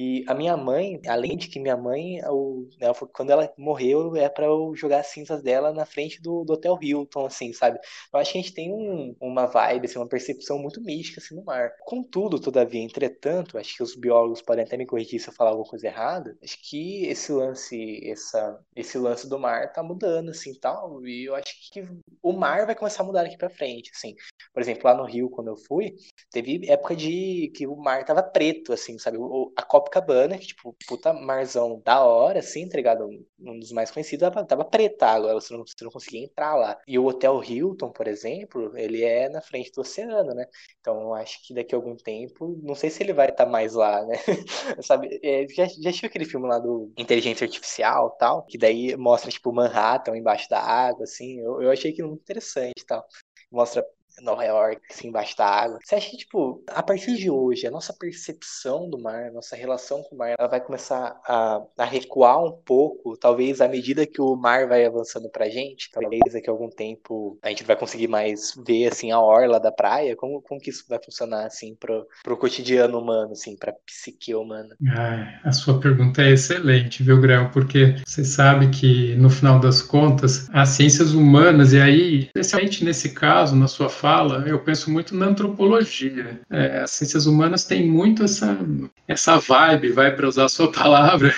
E a minha mãe, além de que minha mãe, o, ela, quando ela morreu, é para eu jogar as cinzas dela na frente do, do Hotel Hilton, assim, sabe? Eu acho que a gente tem um, uma vibe, assim, uma percepção muito mística assim, no mar. Contudo, todavia, entretanto, acho que os biólogos podem até me corrigir se eu falar alguma coisa errada, acho que esse lance, essa, esse lance do mar tá mudando, assim, tal, e eu acho que o mar vai começar a mudar daqui para frente, assim. Por exemplo, lá no Rio, quando eu fui, teve época de que o mar tava preto, assim, sabe? A Copa Copacabana, que, tipo, puta marzão da hora, assim, tá? Um dos mais conhecidos, tava, tava preta agora, você não, você não conseguia entrar lá. E o Hotel Hilton, por exemplo, ele é na frente do oceano, né? Então, acho que daqui a algum tempo, não sei se ele vai estar tá mais lá, né? Sabe, é, já, já assistiu aquele filme lá do Inteligência Artificial tal? Que daí mostra, tipo, Manhattan embaixo da água, assim. Eu, eu achei aquilo muito interessante tal. Mostra Nova York, assim, embaixo da água. Você acha que, tipo, a partir de hoje, a nossa percepção do mar, a nossa relação com o mar, ela vai começar a, a recuar um pouco, talvez à medida que o mar vai avançando pra gente? Talvez daqui a algum tempo a gente vai conseguir mais ver, assim, a orla da praia? Como, como que isso vai funcionar, assim, pro, pro cotidiano humano, assim, pra psique humana? A sua pergunta é excelente, viu, Grel? Porque você sabe que, no final das contas, as ciências humanas, e aí, especialmente nesse caso, na sua fala, fala, eu penso muito na antropologia. É, as ciências humanas têm muito essa, essa vibe, vai para usar a sua palavra,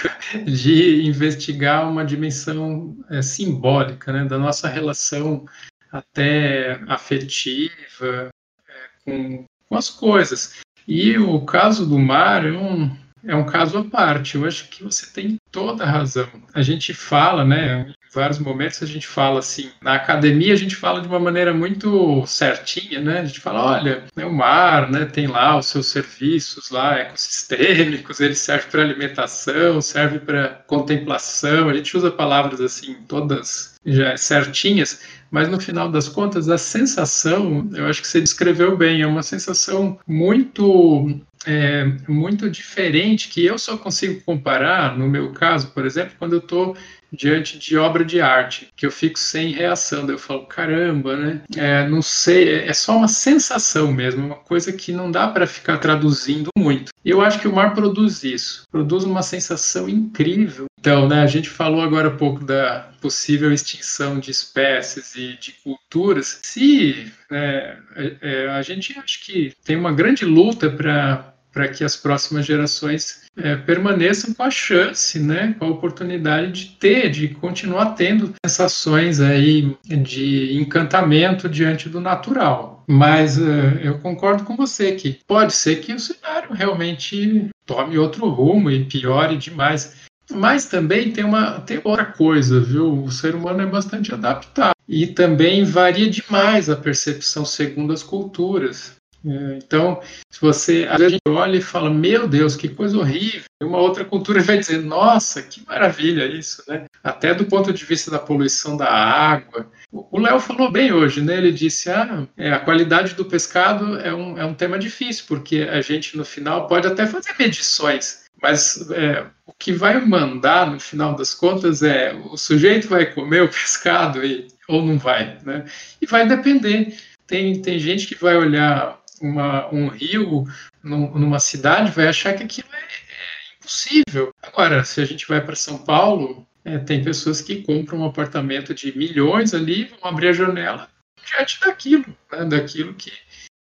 de investigar uma dimensão é, simbólica né, da nossa relação até afetiva é, com, com as coisas. E o caso do mar é um, é um caso à parte. Eu acho que você tem toda a razão. A gente fala, né? Em vários momentos a gente fala assim. Na academia a gente fala de uma maneira muito certinha, né? A gente fala, olha, né, o mar, né? Tem lá os seus serviços lá ecossistêmicos. Ele serve para alimentação, serve para contemplação. A gente usa palavras assim todas já certinhas mas no final das contas, a sensação, eu acho que você descreveu bem, é uma sensação muito é, muito diferente que eu só consigo comparar, no meu caso, por exemplo, quando eu estou diante de obra de arte, que eu fico sem reação, eu falo, caramba, né? É, não sei, é só uma sensação mesmo, uma coisa que não dá para ficar traduzindo muito. E eu acho que o mar produz isso, produz uma sensação incrível. Então, né, a gente falou agora há pouco da possível extinção de espécies e de culturas. Se né, é, é, a gente acho que tem uma grande luta para para que as próximas gerações é, permaneçam com a chance, né, com a oportunidade de ter, de continuar tendo sensações aí de encantamento diante do natural. Mas uh, eu concordo com você que pode ser que o cenário realmente tome outro rumo e piore demais. Mas também tem uma tem outra coisa, viu? O ser humano é bastante adaptado e também varia demais a percepção segundo as culturas. É, então, se você a gente olha e fala, meu Deus, que coisa horrível, uma outra cultura vai dizer, nossa, que maravilha isso, né? Até do ponto de vista da poluição da água. O Léo falou bem hoje, né? Ele disse, ah, é, a qualidade do pescado é um, é um tema difícil, porque a gente no final pode até fazer medições, mas é, o que vai mandar no final das contas é o sujeito vai comer o pescado e, ou não vai, né? E vai depender. Tem, tem gente que vai olhar uma, um rio num, numa cidade vai achar que aquilo é, é impossível. Agora, se a gente vai para São Paulo, é, tem pessoas que compram um apartamento de milhões ali, vão abrir a janela diante daquilo, né, daquilo que,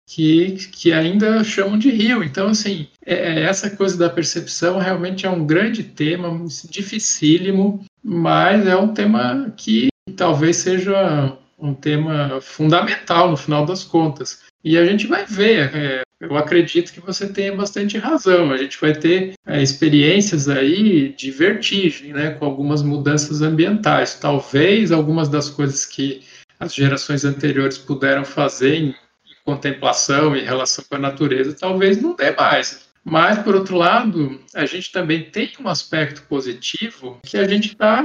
que, que ainda chamam de rio. Então, assim, é, é, essa coisa da percepção realmente é um grande tema, dificílimo, mas é um tema que talvez seja um tema fundamental no final das contas. E a gente vai ver. É, eu acredito que você tenha bastante razão. A gente vai ter é, experiências aí de vertigem, né, com algumas mudanças ambientais. Talvez algumas das coisas que as gerações anteriores puderam fazer em, em contemplação, em relação com a natureza, talvez não dê mais. Mas, por outro lado, a gente também tem um aspecto positivo que a gente está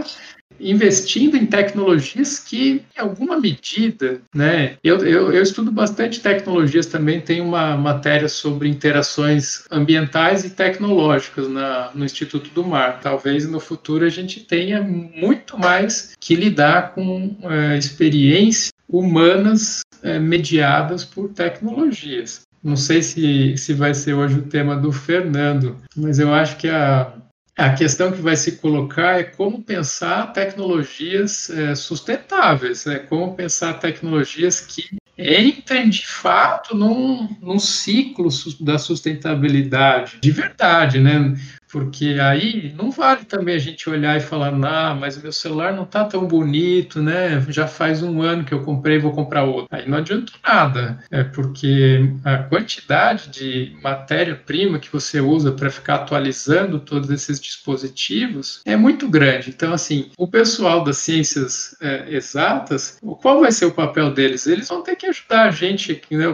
investindo em tecnologias que, em alguma medida, né? Eu, eu, eu, estudo bastante tecnologias também, tem uma matéria sobre interações ambientais e tecnológicas na, no Instituto do Mar. Talvez no futuro a gente tenha muito mais que lidar com é, experiências humanas é, mediadas por tecnologias. Não sei se, se vai ser hoje o tema do Fernando, mas eu acho que a, a questão que vai se colocar é como pensar tecnologias é, sustentáveis, né? como pensar tecnologias que entrem de fato num, num ciclo da sustentabilidade de verdade, né? Porque aí não vale também a gente olhar e falar, ah, mas meu celular não está tão bonito, né? Já faz um ano que eu comprei, vou comprar outro. Aí não adianta nada, é porque a quantidade de matéria-prima que você usa para ficar atualizando todos esses dispositivos é muito grande. Então, assim, o pessoal das ciências é, exatas, qual vai ser o papel deles? Eles vão ter que ajudar a gente, né?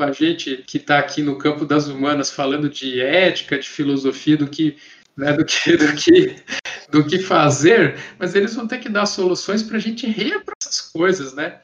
a gente que está aqui no campo das humanas falando de ética, de filosofia, do que né, do, que, do, que, do que fazer, mas eles vão ter que dar soluções para a gente rir para essas coisas, né?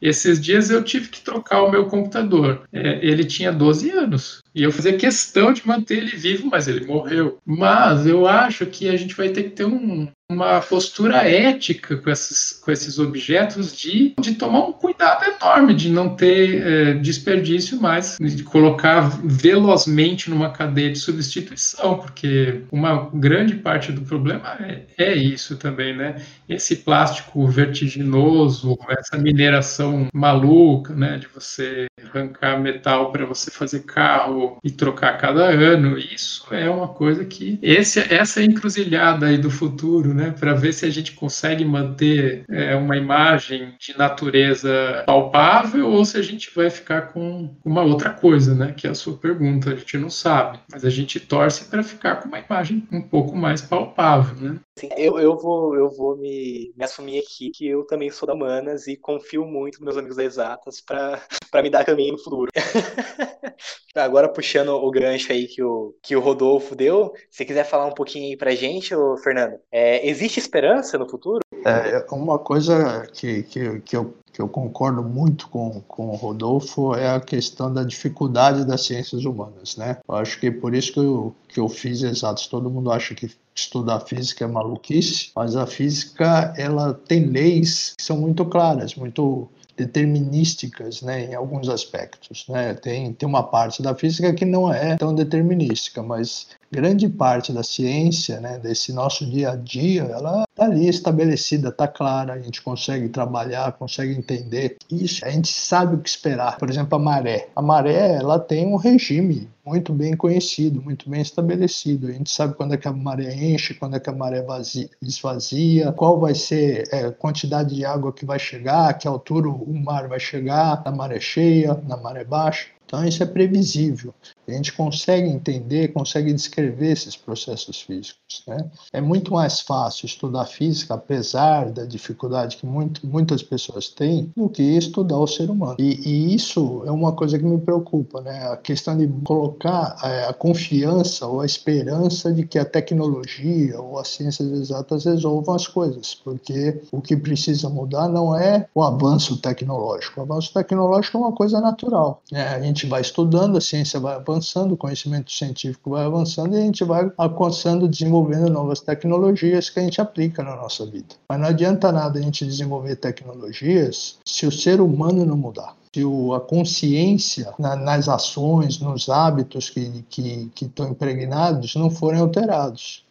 Esses dias eu tive que trocar o meu computador. É, ele tinha 12 anos. E eu fazia questão de manter ele vivo, mas ele morreu. Mas eu acho que a gente vai ter que ter um, uma postura ética com esses, com esses objetos de, de tomar um cuidado enorme, de não ter é, desperdício mais, de colocar velozmente numa cadeia de substituição, porque uma grande parte do problema é, é isso também, né? Esse plástico vertiginoso, essa mineração maluca, né? De você arrancar metal para você fazer carro e trocar cada ano, isso é uma coisa que esse, essa encruzilhada aí do futuro, né? Para ver se a gente consegue manter é, uma imagem de natureza palpável ou se a gente vai ficar com uma outra coisa, né? Que é a sua pergunta. A gente não sabe, mas a gente torce para ficar com uma imagem um pouco mais palpável, né? Sim, eu, eu vou, eu vou me, me assumir aqui que eu também sou da Humanas e confio muito nos meus amigos da Exatas para me dar caminho no futuro. Agora puxando o gancho aí que o, que o Rodolfo deu, se quiser falar um pouquinho aí pra gente, ô, Fernando, é, existe esperança no futuro? É, uma coisa que, que, que, eu, que eu concordo muito com, com o Rodolfo é a questão da dificuldade das ciências humanas, né? Eu acho que por isso que eu, que eu fiz exatos. Todo mundo acha que estudar física é maluquice, mas a física ela tem leis que são muito claras, muito determinísticas, né, em alguns aspectos, né? Tem tem uma parte da física que não é tão determinística, mas grande parte da ciência, né, desse nosso dia a dia, ela está ali estabelecida, está clara, a gente consegue trabalhar, consegue entender isso, a gente sabe o que esperar. Por exemplo, a maré. A maré, ela tem um regime muito bem conhecido, muito bem estabelecido. A gente sabe quando é que a maré enche, quando é que a maré vazia, esvazia, qual vai ser é, a quantidade de água que vai chegar, a que altura o mar vai chegar, na maré cheia, na maré baixa. Então isso é previsível. A gente consegue entender, consegue descrever esses processos físicos. Né? É muito mais fácil estudar física, apesar da dificuldade que muito, muitas pessoas têm, do que estudar o ser humano. E, e, isso é uma coisa que me preocupa, né? A questão de colocar é, a confiança ou a esperança de que a tecnologia ou as ciências exatas resolvam as coisas, porque o que precisa mudar não é o avanço tecnológico. O avanço tecnológico é uma coisa natural. Né? A gente vai estudando, a ciência vai avançando avançando, o conhecimento científico vai avançando e a gente vai alcançando, desenvolvendo novas tecnologias que a gente aplica na nossa vida. Mas não adianta nada a gente desenvolver tecnologias se o ser humano não mudar se a consciência nas ações, nos hábitos que, que, que estão impregnados não forem alterados.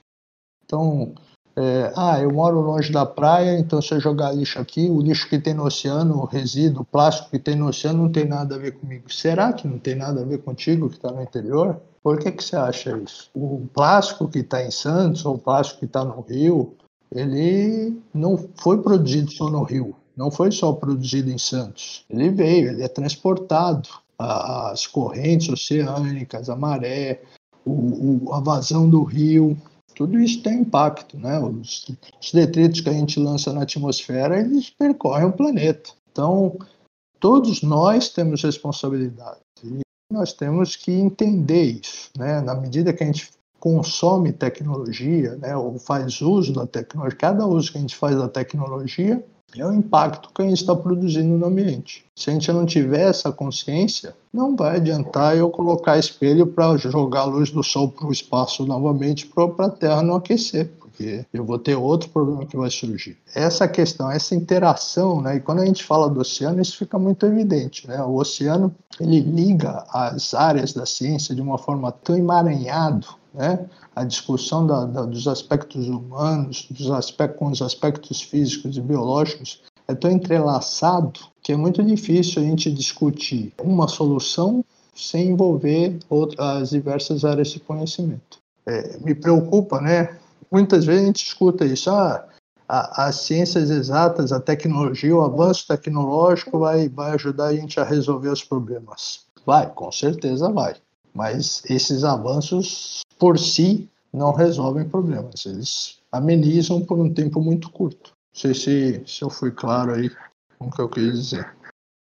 Então, é, ah, eu moro longe da praia, então se eu jogar lixo aqui, o lixo que tem no oceano, o resíduo, o plástico que tem no oceano não tem nada a ver comigo. Será que não tem nada a ver contigo que está no interior? Por que, que você acha isso? O plástico que está em Santos, ou o plástico que está no Rio, ele não foi produzido só no Rio, não foi só produzido em Santos. Ele veio, ele é transportado. As correntes oceânicas, a maré, o, a vazão do rio, tudo isso tem impacto, né? Os, os detritos que a gente lança na atmosfera, eles percorrem o planeta. Então, todos nós temos responsabilidade e nós temos que entender isso, né? Na medida que a gente consome tecnologia, né, ou faz uso da tecnologia, cada uso que a gente faz da tecnologia é o impacto que a gente está produzindo no ambiente. Se a gente não tiver essa consciência, não vai adiantar eu colocar espelho para jogar a luz do sol para o espaço novamente para a Terra não aquecer, porque eu vou ter outro problema que vai surgir. Essa questão, essa interação, né? E quando a gente fala do oceano, isso fica muito evidente, né? O oceano ele liga as áreas da ciência de uma forma tão emaranhado né? a discussão da, da, dos aspectos humanos, dos aspectos, com os aspectos físicos e biológicos, é tão entrelaçado que é muito difícil a gente discutir uma solução sem envolver outras diversas áreas de conhecimento. É, me preocupa, né? Muitas vezes a gente escuta isso, ah, a, as ciências exatas, a tecnologia, o avanço tecnológico vai, vai ajudar a gente a resolver os problemas. Vai, com certeza vai. Mas esses avanços por si não resolvem problemas, eles amenizam por um tempo muito curto. Não sei se, se eu fui claro aí com o que eu quis dizer.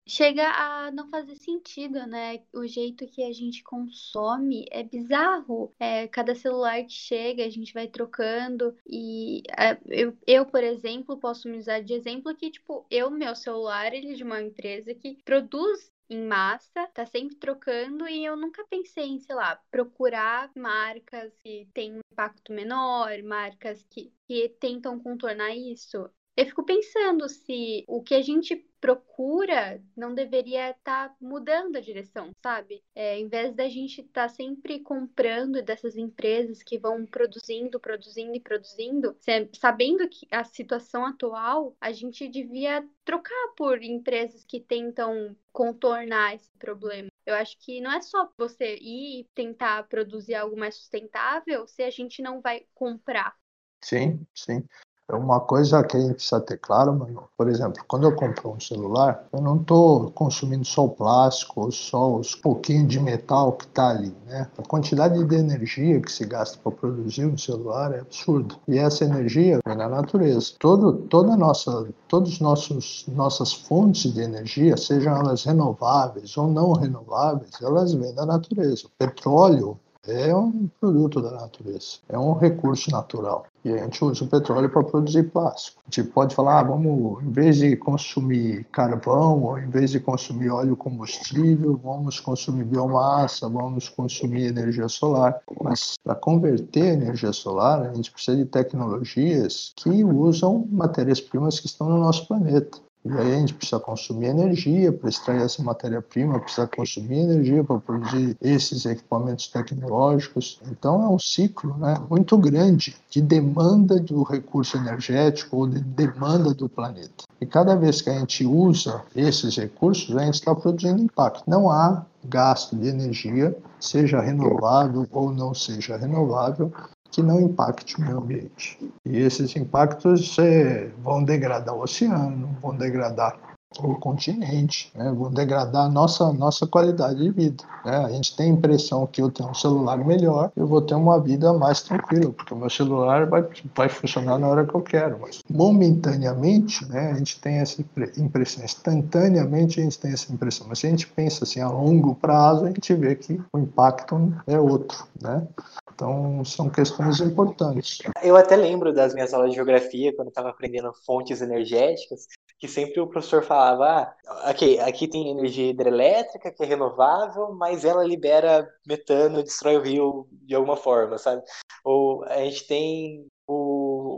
Chega a não fazer sentido, né? O jeito que a gente consome é bizarro. É, cada celular que chega, a gente vai trocando. E é, eu, eu, por exemplo, posso me usar de exemplo que, tipo, eu, meu celular, ele é de uma empresa que produz em massa, tá sempre trocando e eu nunca pensei em, sei lá, procurar marcas que têm um impacto menor, marcas que, que tentam contornar isso. Eu fico pensando se o que a gente procura não deveria estar tá mudando a direção, sabe? É, em vez da gente estar tá sempre comprando dessas empresas que vão produzindo, produzindo e produzindo, sabendo que a situação atual, a gente devia trocar por empresas que tentam contornar esse problema. Eu acho que não é só você ir tentar produzir algo mais sustentável se a gente não vai comprar. Sim, sim. É uma coisa que a gente precisa ter claro, mano. Por exemplo, quando eu compro um celular, eu não estou consumindo só o plástico ou só os pouquinhos de metal que está ali, né? A quantidade de energia que se gasta para produzir um celular é absurda. E essa energia vem da natureza. Todo, toda nossa, todos nossos nossas fontes de energia, sejam elas renováveis ou não renováveis, elas vêm da natureza. O petróleo é um produto da natureza, é um recurso natural. E a gente usa o petróleo para produzir plástico. A gente pode falar, ah, vamos, em vez de consumir carvão, ou em vez de consumir óleo combustível, vamos consumir biomassa, vamos consumir energia solar. Mas para converter energia solar, a gente precisa de tecnologias que usam matérias-primas que estão no nosso planeta. E aí a gente precisa consumir energia para extrair essa matéria-prima, precisa consumir energia para produzir esses equipamentos tecnológicos. Então é um ciclo né, muito grande de demanda do recurso energético ou de demanda do planeta. E cada vez que a gente usa esses recursos, a gente está produzindo impacto. Não há gasto de energia, seja renovável ou não seja renovável, que não impacte o meio ambiente. E esses impactos é, vão degradar o oceano, vão degradar o continente, né? vou degradar a nossa, nossa qualidade de vida. Né? A gente tem a impressão que eu tenho um celular melhor, eu vou ter uma vida mais tranquila, porque o meu celular vai, vai funcionar na hora que eu quero. Mas momentaneamente, né, a gente tem essa impressão, instantaneamente a gente tem essa impressão. Mas se a gente pensa assim a longo prazo, a gente vê que o impacto é outro. Né? Então, são questões importantes. Eu até lembro das minhas aulas de geografia, quando estava aprendendo fontes energéticas, que sempre o professor falava: ah, aqui, aqui tem energia hidrelétrica que é renovável, mas ela libera metano, destrói o rio de alguma forma, sabe? Ou a gente tem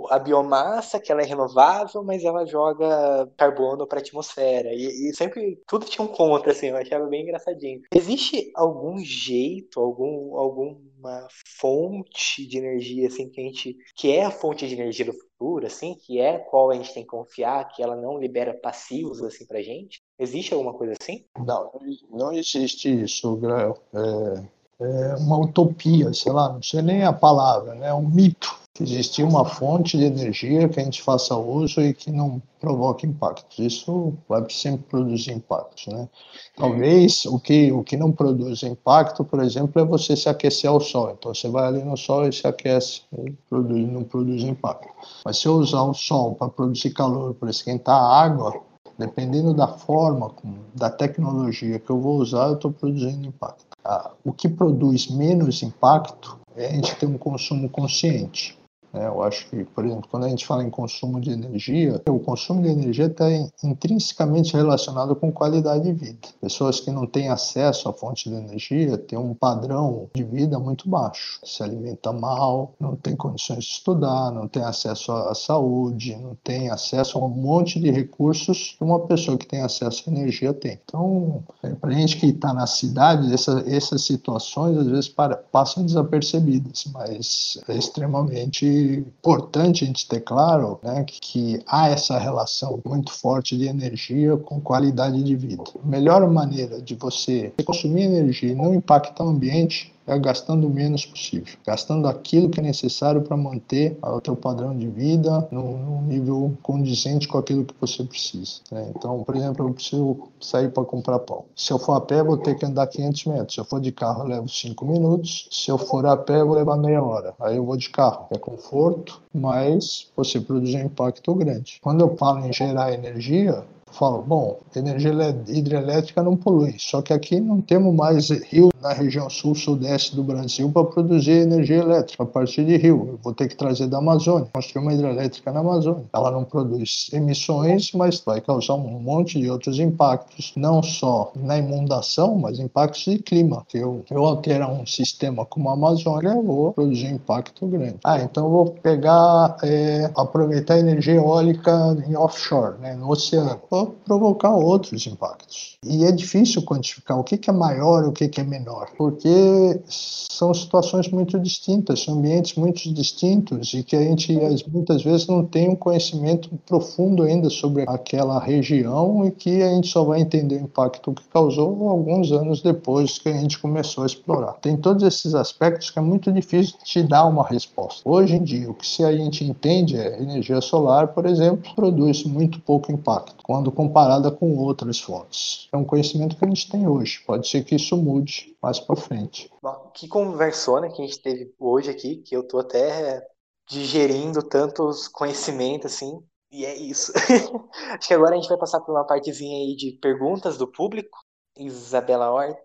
a biomassa, que ela é renovável, mas ela joga carbono para a atmosfera. E, e, sempre tudo tinha um contra, assim, eu achava bem engraçadinho. Existe algum jeito, algum, alguma fonte de energia, assim, que a gente. que é a fonte de energia do futuro, assim, que é qual a gente tem que confiar, que ela não libera passivos, assim, pra gente? Existe alguma coisa assim? Não, não existe isso, Grael. É, é uma utopia, sei lá, não sei nem a palavra, né? É um mito que existia uma fonte de energia que a gente faça uso e que não provoque impactos. Isso vai sempre produzir impactos, né? Talvez o que, o que não produz impacto, por exemplo, é você se aquecer ao sol. Então você vai ali no sol e se aquece, e produz, não produz impacto. Mas se eu usar o sol para produzir calor, para esquentar a água, dependendo da forma, da tecnologia que eu vou usar, eu estou produzindo impacto. Ah, o que produz menos impacto é a gente ter um consumo consciente. Né? Eu acho que, por exemplo, quando a gente fala em consumo de energia, o consumo de energia está intrinsecamente relacionado com qualidade de vida. Pessoas que não têm acesso à fonte de energia têm um padrão de vida muito baixo. Se alimenta mal, não tem condições de estudar, não tem acesso à saúde, não tem acesso a um monte de recursos que uma pessoa que tem acesso à energia tem. Então, é, para a gente que está na cidade, essa, essas situações às vezes para, passam desapercebidas, mas é extremamente importante a gente ter claro né, que há essa relação muito forte de energia com qualidade de vida. A melhor maneira de você consumir energia e não impactar o ambiente é gastando o menos possível, gastando aquilo que é necessário para manter o teu padrão de vida num, nível condizente com aquilo que você precisa. Né? Então, por exemplo, eu preciso sair para comprar pão. Se eu for a pé, vou ter que andar 500 metros. Se eu for de carro, eu levo 5 minutos. Se eu for a pé, eu vou levar meia hora. Aí eu vou de carro. É conforto, mas você produz um impacto grande. Quando eu falo em gerar energia, falo, bom, energia hidrelétrica não polui, só que aqui não temos mais rio na região sul-sudeste do Brasil para produzir energia elétrica a partir de rio. Eu vou ter que trazer da Amazônia, construir uma hidrelétrica na Amazônia. Ela não produz emissões, mas vai causar um monte de outros impactos, não só na inundação, mas impactos de clima. Se eu, eu alterar um sistema como a Amazônia, eu vou produzir um impacto grande. Ah, então eu vou pegar, é, aproveitar energia eólica em offshore, né, no oceano. Vou provocar outros impactos. E é difícil quantificar o que, que é maior e o que, que é menor, porque são situações muito distintas, são ambientes muito distintos e que a gente muitas vezes não tem um conhecimento profundo ainda sobre aquela região e que a gente só vai entender o impacto que causou alguns anos depois que a gente começou a explorar. Tem todos esses aspectos que é muito difícil de dar uma resposta. Hoje em dia, o que se a gente entende é energia solar, por exemplo, produz muito pouco impacto. Quando comparada com outras fontes. É um conhecimento que a gente tem hoje. Pode ser que isso mude mais para frente. Bom, que conversona que a gente teve hoje aqui, que eu tô até digerindo tantos conhecimentos assim. E é isso. Acho que agora a gente vai passar por uma partezinha aí de perguntas do público. Isabela Hort.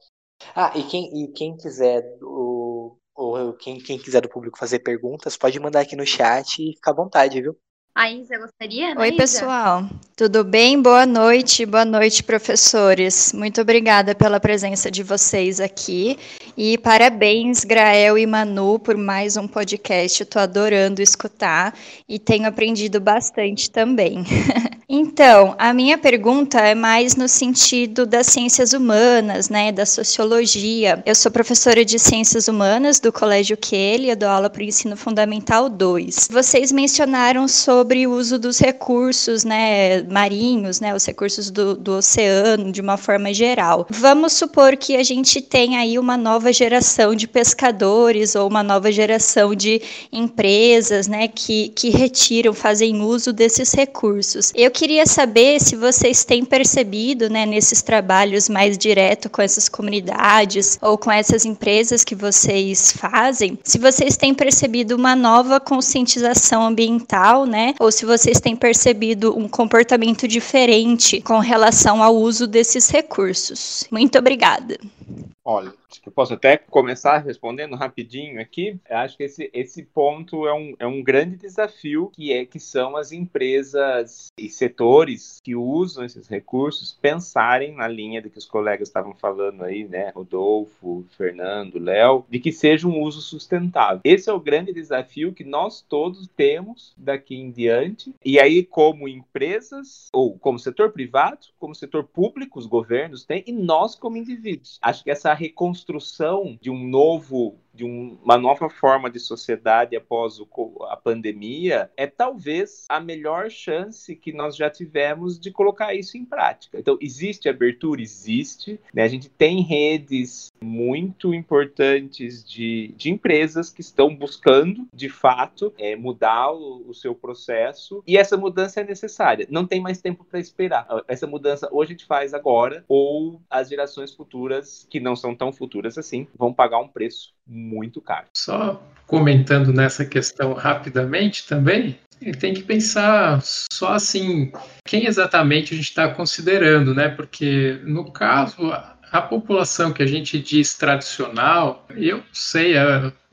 Ah, e quem, e quem quiser o, ou quem, quem quiser do público fazer perguntas, pode mandar aqui no chat e fica à vontade, viu? A Isa gostaria, né, Oi, Isa? pessoal. Tudo bem? Boa noite. Boa noite, professores. Muito obrigada pela presença de vocês aqui. E parabéns, Grael e Manu, por mais um podcast. Estou adorando escutar e tenho aprendido bastante também. Então, a minha pergunta é mais no sentido das ciências humanas, né, da sociologia. Eu sou professora de ciências humanas do Colégio Kelly, eu dou aula para o ensino fundamental 2. Vocês mencionaram sobre o uso dos recursos, né, marinhos, né, os recursos do, do oceano de uma forma geral. Vamos supor que a gente tem aí uma nova geração de pescadores ou uma nova geração de empresas, né, que, que retiram, fazem uso desses recursos. Eu queria saber se vocês têm percebido, né, nesses trabalhos mais direto com essas comunidades ou com essas empresas que vocês fazem, se vocês têm percebido uma nova conscientização ambiental, né, ou se vocês têm percebido um comportamento diferente com relação ao uso desses recursos. Muito obrigada. Olha, acho que eu posso até começar respondendo rapidinho aqui. Eu acho que esse, esse ponto é um, é um grande desafio, que é que são as empresas e setores que usam esses recursos pensarem na linha de que os colegas estavam falando aí, né, Rodolfo, Fernando, Léo, de que seja um uso sustentável. Esse é o grande desafio que nós todos temos daqui em diante. E aí, como empresas, ou como setor privado, como setor público, os governos têm, e nós como indivíduos. Acho que essa reconstrução de um novo de um, uma nova forma de sociedade após o, a pandemia é talvez a melhor chance que nós já tivemos de colocar isso em prática. Então, existe abertura? Existe. Né? A gente tem redes muito importantes de, de empresas que estão buscando, de fato, é, mudar o, o seu processo e essa mudança é necessária. Não tem mais tempo para esperar. Essa mudança ou a gente faz agora ou as gerações futuras, que não são tão futuras assim, vão pagar um preço muito caro. Só comentando nessa questão rapidamente também, ele tem que pensar só assim, quem exatamente a gente está considerando, né? Porque no caso, a população que a gente diz tradicional, eu sei,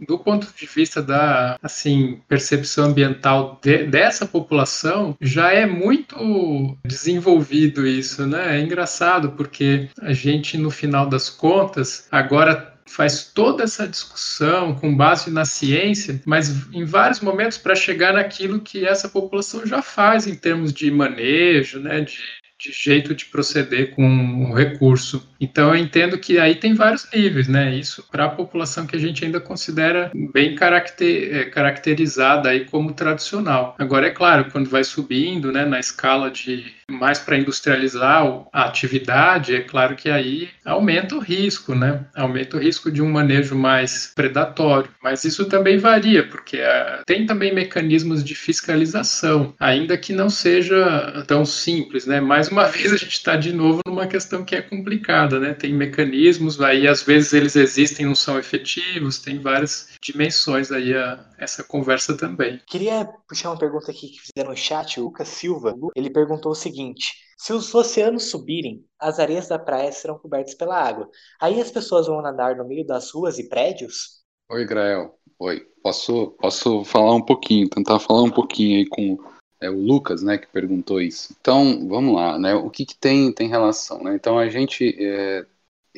do ponto de vista da assim percepção ambiental de, dessa população, já é muito desenvolvido isso, né? É engraçado porque a gente no final das contas agora faz toda essa discussão com base na ciência, mas em vários momentos para chegar naquilo que essa população já faz em termos de manejo, né, de, de jeito de proceder com o recurso. Então eu entendo que aí tem vários níveis, né? Isso para a população que a gente ainda considera bem é, caracterizada aí como tradicional. Agora é claro, quando vai subindo, né, na escala de mais para industrializar a atividade, é claro que aí aumenta o risco, né? Aumenta o risco de um manejo mais predatório. Mas isso também varia, porque uh, tem também mecanismos de fiscalização, ainda que não seja tão simples, né? Mais uma vez a gente está de novo numa questão que é complicada, né? Tem mecanismos, aí às vezes eles existem, não são efetivos, tem várias dimensões aí a essa conversa também. Queria puxar uma pergunta aqui que fizeram no chat, o Lucas Silva, ele perguntou o seguinte: se os oceanos subirem, as areias da praia serão cobertas pela água. Aí as pessoas vão nadar no meio das ruas e prédios? Oi, Grael. Oi. Posso, posso falar um pouquinho, tentar falar um pouquinho aí com é o Lucas, né, que perguntou isso. Então, vamos lá, né? O que, que tem tem relação, né? Então a gente é,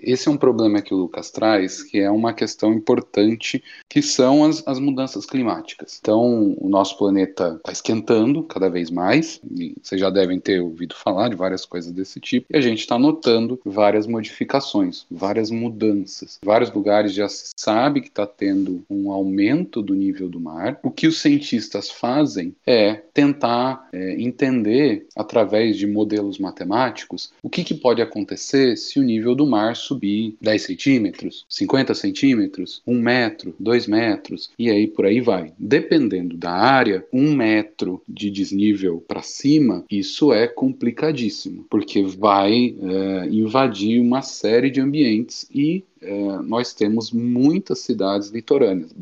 esse é um problema que o Lucas traz, que é uma questão importante, que são as, as mudanças climáticas. Então, o nosso planeta está esquentando cada vez mais, e vocês já devem ter ouvido falar de várias coisas desse tipo, e a gente está notando várias modificações, várias mudanças. Vários lugares já se sabe que está tendo um aumento do nível do mar. O que os cientistas fazem é tentar é, entender, através de modelos matemáticos, o que, que pode acontecer se o nível do mar subir 10 centímetros, 50 centímetros, 1 metro, 2 metros, e aí por aí vai. Dependendo da área, 1 metro de desnível para cima, isso é complicadíssimo, porque vai é, invadir uma série de ambientes e é, nós temos muitas cidades litorâneas.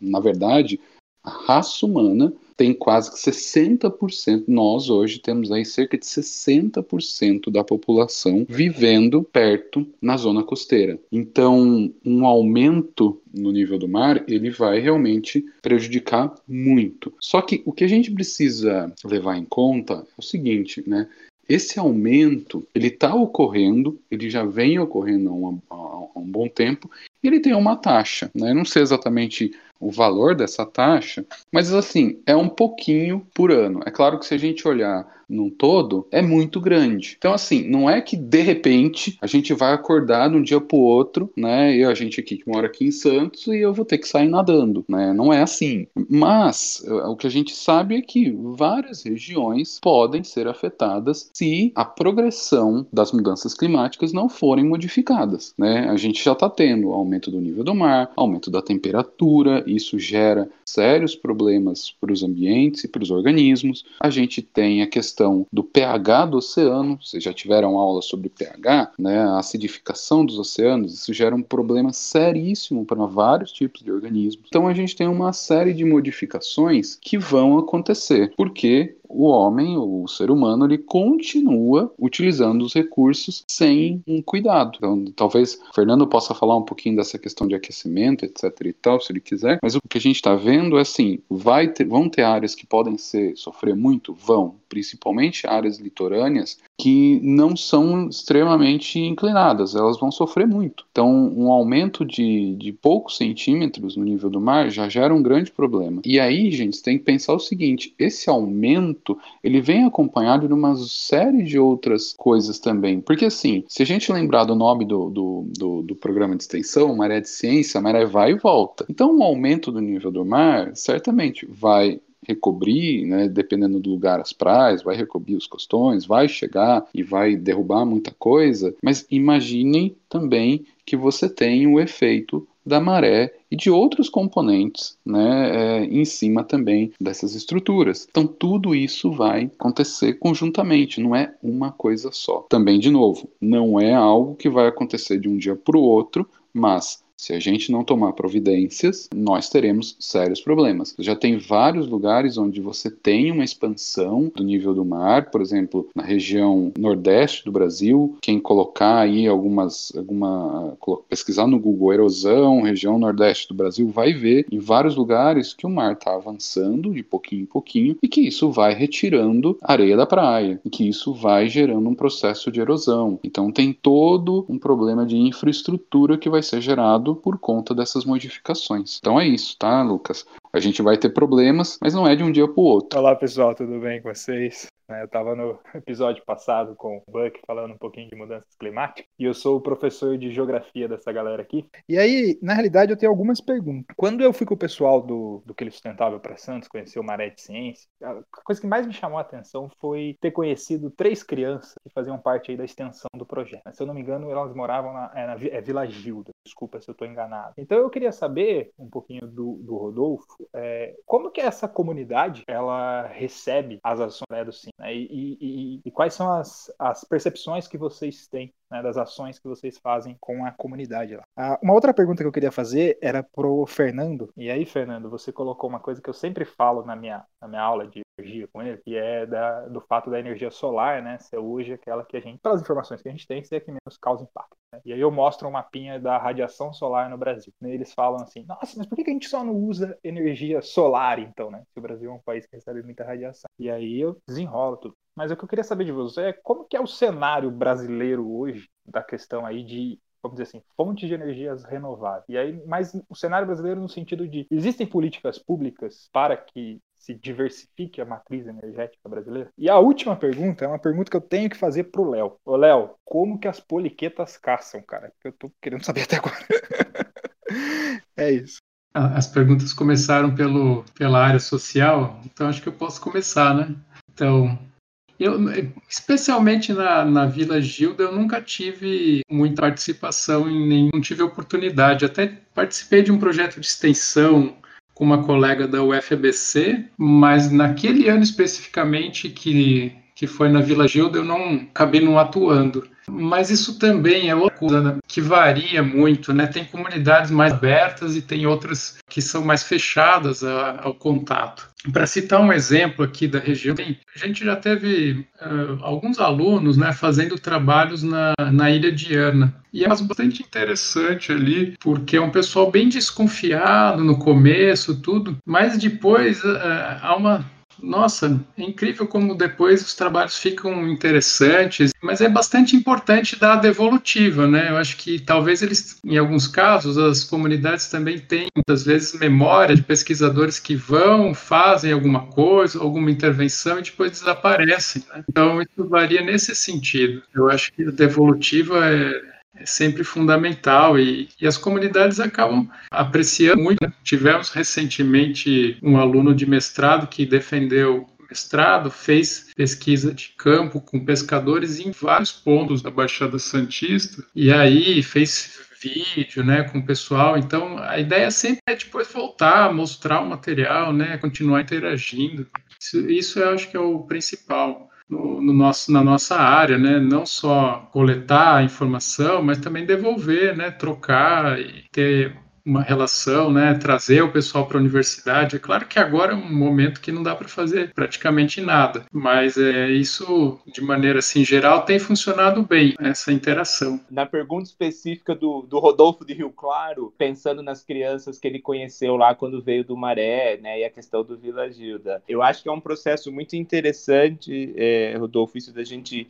Na verdade, a raça humana tem quase que 60%, nós hoje temos aí cerca de 60% da população vivendo perto na zona costeira. Então, um aumento no nível do mar, ele vai realmente prejudicar muito. Só que o que a gente precisa levar em conta é o seguinte, né? Esse aumento, ele está ocorrendo, ele já vem ocorrendo há, uma, há um bom tempo, e ele tem uma taxa. Né? Eu não sei exatamente o valor dessa taxa, mas assim, é um pouquinho por ano. É claro que se a gente olhar num todo, é muito grande. Então, assim, não é que de repente a gente vai acordar de um dia pro outro, né? E a gente aqui que mora aqui em Santos e eu vou ter que sair nadando, né? Não é assim. Mas o que a gente sabe é que várias regiões podem ser afetadas se a progressão das mudanças climáticas não forem modificadas, né? A gente já está tendo aumento do nível do mar, aumento da temperatura, isso gera sérios problemas para os ambientes e para os organismos. A gente tem a questão do pH do oceano, vocês já tiveram aula sobre pH, né? A acidificação dos oceanos, isso gera um problema seríssimo para vários tipos de organismos. Então a gente tem uma série de modificações que vão acontecer, porque o homem, o ser humano, ele continua utilizando os recursos sem um cuidado. Então, talvez o Fernando possa falar um pouquinho dessa questão de aquecimento, etc e tal, se ele quiser, mas o que a gente está vendo é assim, vai ter, vão ter áreas que podem ser, sofrer muito? Vão, principalmente áreas litorâneas que não são extremamente inclinadas, elas vão sofrer muito. Então, um aumento de, de poucos centímetros no nível do mar já gera um grande problema. E aí, gente, tem que pensar o seguinte, esse aumento ele vem acompanhado de uma série de outras coisas também. Porque, assim, se a gente lembrar do nome do, do, do, do programa de extensão, Maré de Ciência, a maré vai e volta. Então, um aumento do nível do mar certamente vai recobrir, né, dependendo do lugar, as praias, vai recobrir os costões, vai chegar e vai derrubar muita coisa, mas imaginem também que você tem o efeito da maré e de outros componentes né, é, em cima também dessas estruturas. Então, tudo isso vai acontecer conjuntamente, não é uma coisa só. Também, de novo, não é algo que vai acontecer de um dia para o outro, mas se a gente não tomar providências, nós teremos sérios problemas. Já tem vários lugares onde você tem uma expansão do nível do mar, por exemplo, na região nordeste do Brasil. Quem colocar aí algumas, alguma pesquisar no Google erosão, região nordeste do Brasil, vai ver em vários lugares que o mar está avançando de pouquinho em pouquinho e que isso vai retirando areia da praia e que isso vai gerando um processo de erosão. Então tem todo um problema de infraestrutura que vai ser gerado por conta dessas modificações. Então é isso, tá, Lucas? A gente vai ter problemas, mas não é de um dia para o outro. Olá, pessoal, tudo bem com vocês? Né, eu estava no episódio passado com o Buck falando um pouquinho de mudanças climáticas e eu sou o professor de geografia dessa galera aqui. E aí, na realidade, eu tenho algumas perguntas. Quando eu fui com o pessoal do, do que ele para Santos, conhecer o Maré de Ciência, a coisa que mais me chamou a atenção foi ter conhecido três crianças que faziam parte aí da extensão do projeto. Se eu não me engano, elas moravam na, é, na é Vila Gilda. Desculpa se eu estou enganado. Então eu queria saber um pouquinho do, do Rodolfo, é, como que essa comunidade ela recebe as ações né, do Sim? Né? E, e, e, quais são as, as percepções que vocês têm né, das ações que vocês fazem com a comunidade lá. Ah, uma outra pergunta que eu queria fazer era pro Fernando. E aí, Fernando, você colocou uma coisa que eu sempre falo na minha, na minha aula de energia com ele, que é da, do fato da energia solar, né, ser hoje aquela que a gente, pelas informações que a gente tem, ser a que menos causa impacto. Né? E aí eu mostro um mapinha da radiação solar no Brasil. E eles falam assim, nossa, mas por que a gente só não usa energia solar, então, né? Se o Brasil é um país que recebe muita radiação. E aí eu desenrolo tudo. Mas o que eu queria saber de você é como que é o cenário brasileiro hoje da questão aí de vamos dizer assim, fontes de energias renováveis. E aí, mas o cenário brasileiro no sentido de existem políticas públicas para que se diversifique a matriz energética brasileira? E a última pergunta é uma pergunta que eu tenho que fazer pro Léo. Ô, Léo, como que as poliquetas caçam, cara? Eu tô querendo saber até agora. é isso. As perguntas começaram pelo, pela área social, então acho que eu posso começar, né? Então, eu, especialmente na, na Vila Gilda, eu nunca tive muita participação em nenhum, tive oportunidade. Até participei de um projeto de extensão com uma colega da UFABC, mas naquele ano especificamente que, que foi na Vila Gilda, eu não acabei não atuando. Mas isso também é outra coisa né, que varia muito, né? Tem comunidades mais abertas e tem outras que são mais fechadas a, ao contato. Para citar um exemplo aqui da região, a gente já teve uh, alguns alunos né, fazendo trabalhos na, na Ilha de Ana. E é bastante interessante ali, porque é um pessoal bem desconfiado no começo, tudo, mas depois uh, há uma nossa, é incrível como depois os trabalhos ficam interessantes, mas é bastante importante dar a devolutiva, né? Eu acho que talvez eles, em alguns casos, as comunidades também têm, muitas vezes, memória de pesquisadores que vão, fazem alguma coisa, alguma intervenção e depois desaparecem. Né? Então, isso varia nesse sentido. Eu acho que a devolutiva é é sempre fundamental e, e, as comunidades acabam apreciando muito. Né? Tivemos recentemente um aluno de mestrado que defendeu mestrado, fez pesquisa de campo com pescadores em vários pontos da Baixada Santista e aí fez vídeo, né, com o pessoal. Então, a ideia sempre é depois voltar, mostrar o material, né, continuar interagindo. Isso, isso eu acho que é o principal. No, no, nosso, na nossa área, né? Não só coletar a informação, mas também devolver, né? Trocar e ter uma relação, né, trazer o pessoal para a universidade. É claro que agora é um momento que não dá para fazer praticamente nada, mas é isso de maneira assim geral tem funcionado bem essa interação. Na pergunta específica do, do Rodolfo de Rio Claro, pensando nas crianças que ele conheceu lá quando veio do Maré, né, e a questão do Vila Gilda, eu acho que é um processo muito interessante, é, Rodolfo, isso da gente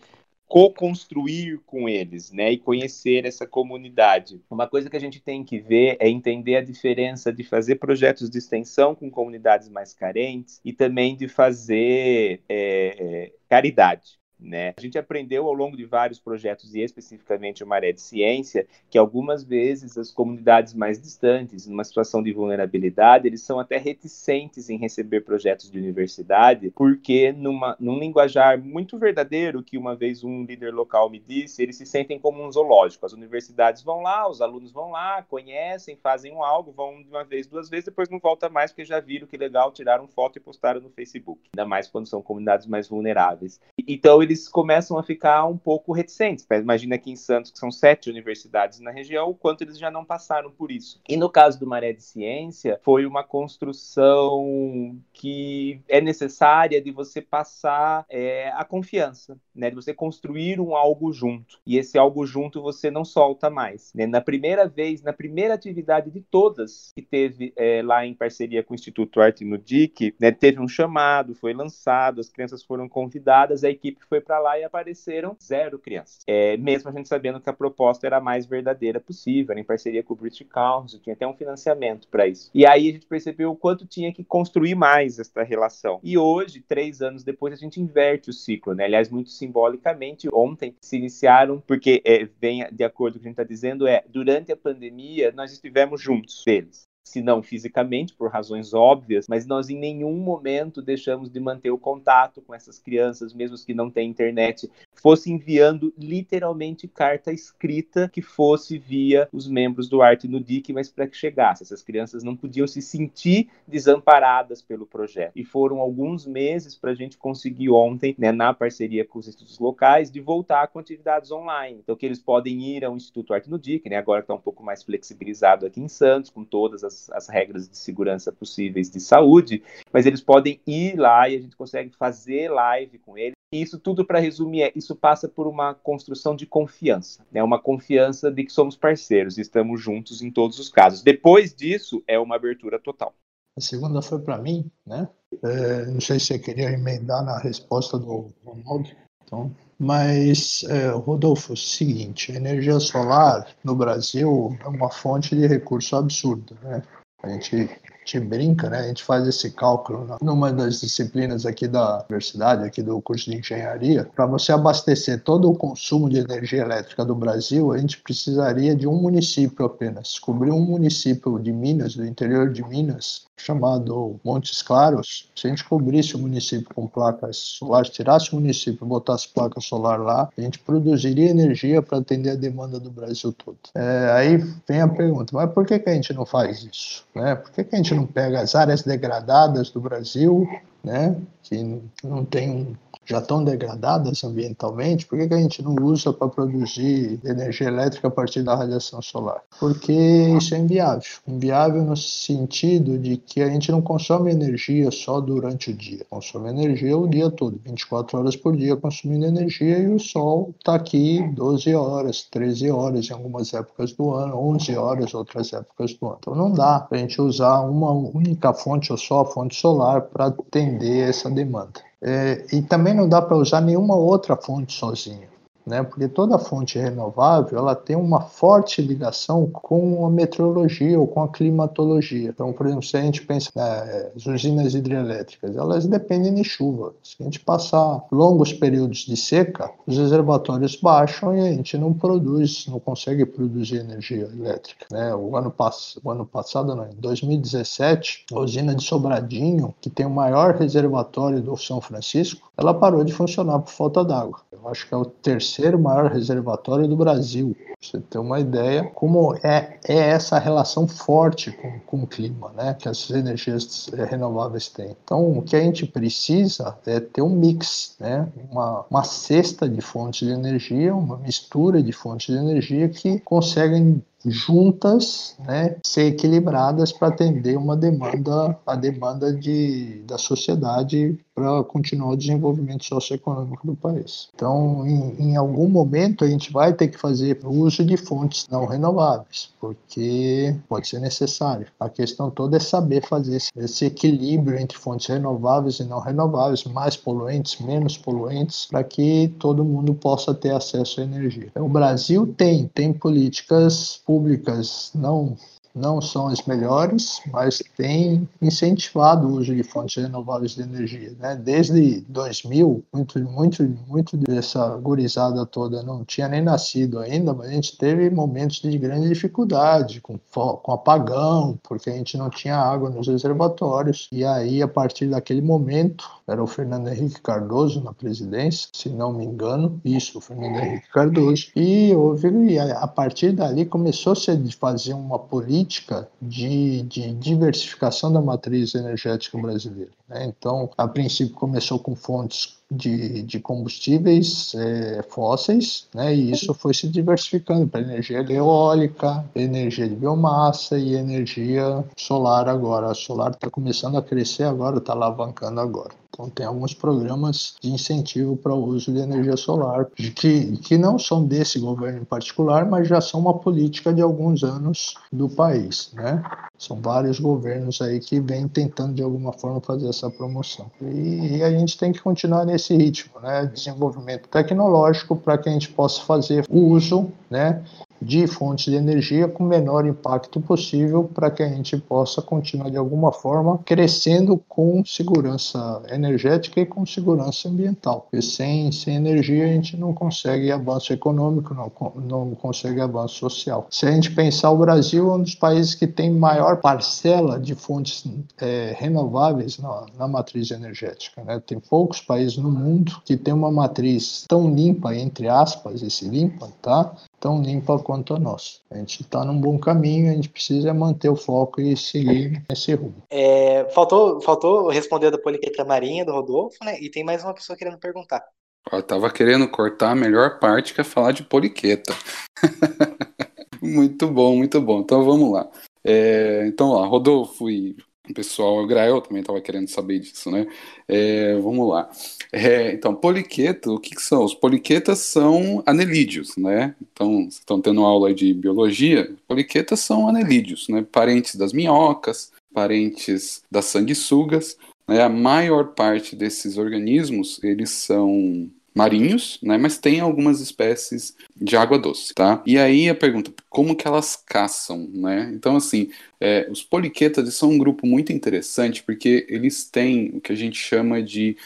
co-construir com eles, né, e conhecer essa comunidade. Uma coisa que a gente tem que ver é entender a diferença de fazer projetos de extensão com comunidades mais carentes e também de fazer é, é, caridade. Né? A gente aprendeu ao longo de vários projetos, e especificamente o Maré de Ciência, que algumas vezes as comunidades mais distantes, numa situação de vulnerabilidade, eles são até reticentes em receber projetos de universidade, porque numa, num linguajar muito verdadeiro, que uma vez um líder local me disse, eles se sentem como um zoológico. As universidades vão lá, os alunos vão lá, conhecem, fazem um algo, vão de uma vez, duas vezes, depois não volta mais, porque já viram que legal, tiraram foto e postaram no Facebook. Ainda mais quando são comunidades mais vulneráveis. Então, eles começam a ficar um pouco reticentes. Imagina aqui em Santos, que são sete universidades na região, o quanto eles já não passaram por isso. E no caso do Maré de Ciência, foi uma construção que é necessária de você passar é, a confiança, né? De você construir um algo junto. E esse algo junto você não solta mais. Né? Na primeira vez, na primeira atividade de todas que teve é, lá em parceria com o Instituto Arte no DIC, né, teve um chamado, foi lançado, as crianças foram convidadas, a equipe foi para lá e apareceram zero crianças. É, mesmo a gente sabendo que a proposta era a mais verdadeira possível, em parceria com o British Council, tinha até um financiamento para isso. E aí a gente percebeu o quanto tinha que construir mais essa relação. E hoje, três anos depois, a gente inverte o ciclo, né? Aliás, muito simbolicamente, ontem se iniciaram, porque é, vem de acordo com o que a gente está dizendo, é durante a pandemia nós estivemos juntos deles se não fisicamente, por razões óbvias, mas nós em nenhum momento deixamos de manter o contato com essas crianças, mesmo que não têm internet, fosse enviando literalmente carta escrita que fosse via os membros do Arte no DIC, mas para que chegasse. Essas crianças não podiam se sentir desamparadas pelo projeto. E foram alguns meses para a gente conseguir ontem, né, na parceria com os institutos locais, de voltar com atividades online. Então, que eles podem ir ao Instituto Arte no DIC, né, agora que está um pouco mais flexibilizado aqui em Santos, com todas as as, regras de segurança possíveis de saúde, mas eles podem ir lá e a gente consegue fazer live com eles. E isso tudo, para resumir, é, isso passa por uma construção de confiança, né? uma confiança de que somos parceiros, estamos juntos em todos os casos. Depois disso, é uma abertura total. A segunda foi para mim, né? É, não sei se você queria emendar na resposta do Ronaldo. Então, mas, é, Rodolfo, é seguinte, a energia solar no Brasil é uma fonte de recurso absurda, né? A gente gente brinca, né? A gente faz esse cálculo numa das disciplinas aqui da universidade, aqui do curso de engenharia. Para você abastecer todo o consumo de energia elétrica do Brasil, a gente precisaria de um município apenas. Cobrir um município de Minas, do interior de Minas, chamado Montes Claros, se a gente cobrisse o município com placas solares, tirasse o município e botasse placa solar lá, a gente produziria energia para atender a demanda do Brasil todo. É, aí vem a pergunta, mas por que, que a gente não faz isso? Né? Por que, que a gente não pega as áreas degradadas do Brasil, né, que não tem já estão degradadas ambientalmente, por que, que a gente não usa para produzir energia elétrica a partir da radiação solar? Porque isso é inviável. Inviável no sentido de que a gente não consome energia só durante o dia, consome energia o dia todo, 24 horas por dia consumindo energia e o sol está aqui 12 horas, 13 horas em algumas épocas do ano, 11 horas outras épocas do ano. Então não dá para a gente usar uma única fonte ou só a fonte solar para atender essa demanda. É, e também não dá para usar nenhuma outra fonte sozinha né? Porque toda fonte renovável ela tem uma forte ligação com a meteorologia ou com a climatologia. Então, por exemplo, se a gente pensa nas usinas hidrelétricas, elas dependem de chuva. Se a gente passar longos períodos de seca, os reservatórios baixam e a gente não produz, não consegue produzir energia elétrica. Né? O ano, o ano passado, não, em 2017, a usina de Sobradinho, que tem o maior reservatório do São Francisco, ela parou de funcionar por falta d'água. Eu acho que é o terceiro maior reservatório do Brasil. Pra você ter uma ideia como é, é essa relação forte com, com o clima, né? Que as energias eh, renováveis têm. Então, o que a gente precisa é ter um mix, né? Uma, uma cesta de fontes de energia, uma mistura de fontes de energia que conseguem juntas, né, ser equilibradas para atender uma demanda, a demanda de, da sociedade para continuar o desenvolvimento socioeconômico do país. Então, em, em, algum momento, a gente vai ter que fazer uso de fontes não renováveis, porque pode ser necessário. A questão toda é saber fazer esse, esse equilíbrio entre fontes renováveis e não renováveis, mais poluentes, menos poluentes, para que todo mundo possa ter acesso à energia. Então, o Brasil tem, tem políticas públicas não não são as melhores, mas tem incentivado o uso de fontes renováveis de energia. Né? Desde 2000, muito, muito, muito dessa gurizada toda não tinha nem nascido ainda, mas a gente teve momentos de grande dificuldade, com, com apagão, porque a gente não tinha água nos reservatórios. E aí, a partir daquele momento, era o Fernando Henrique Cardoso na presidência, se não me engano, isso, o Fernando Henrique Cardoso. E houve, a partir dali começou-se a fazer uma política política de, de diversificação da matriz energética brasileira. Né? Então, a princípio começou com fontes de, de combustíveis é, fósseis, né? e isso foi se diversificando para energia eólica, energia de biomassa e energia solar agora. A solar está começando a crescer agora, está alavancando agora. Então, tem alguns programas de incentivo para o uso de energia solar, que, que não são desse governo em particular, mas já são uma política de alguns anos do país. Né? São vários governos aí que vêm tentando, de alguma forma, fazer essa promoção. E, e a gente tem que continuar nesse ritmo, né? desenvolvimento tecnológico, para que a gente possa fazer uso né, de fontes de energia com menor impacto possível para que a gente possa continuar de alguma forma crescendo com segurança energética e com segurança ambiental. Porque sem, sem energia a gente não consegue avanço econômico, não, não consegue avanço social. Se a gente pensar o Brasil é um dos países que tem maior parcela de fontes é, renováveis na, na matriz energética. Né? Tem poucos países no mundo que tem uma matriz tão limpa, entre aspas, esse limpa, tá? Tão limpa quanto a nossa. A gente está num bom caminho, a gente precisa manter o foco e seguir esse rumo. É, faltou, faltou responder da poliqueta marinha do Rodolfo, né? E tem mais uma pessoa querendo perguntar. Eu tava querendo cortar a melhor parte que é falar de poliqueta. muito bom, muito bom. Então vamos lá. É, então lá, Rodolfo e o pessoal, o Grael também estava querendo saber disso, né? É, vamos lá. É, então, poliqueto, o que, que, são? Os poliquetas são anelídeos, né? Então, vocês estão tendo aula de biologia, poliquetas são anelídeos, né? Parentes das minhocas, parentes das sanguessugas. Né? A maior parte desses organismos, eles são marinhos, né? Mas tem algumas espécies de água doce, tá? E aí a pergunta, como que elas caçam, né? Então, assim, é, os poliquetas são um grupo muito interessante porque eles têm o que a gente chama de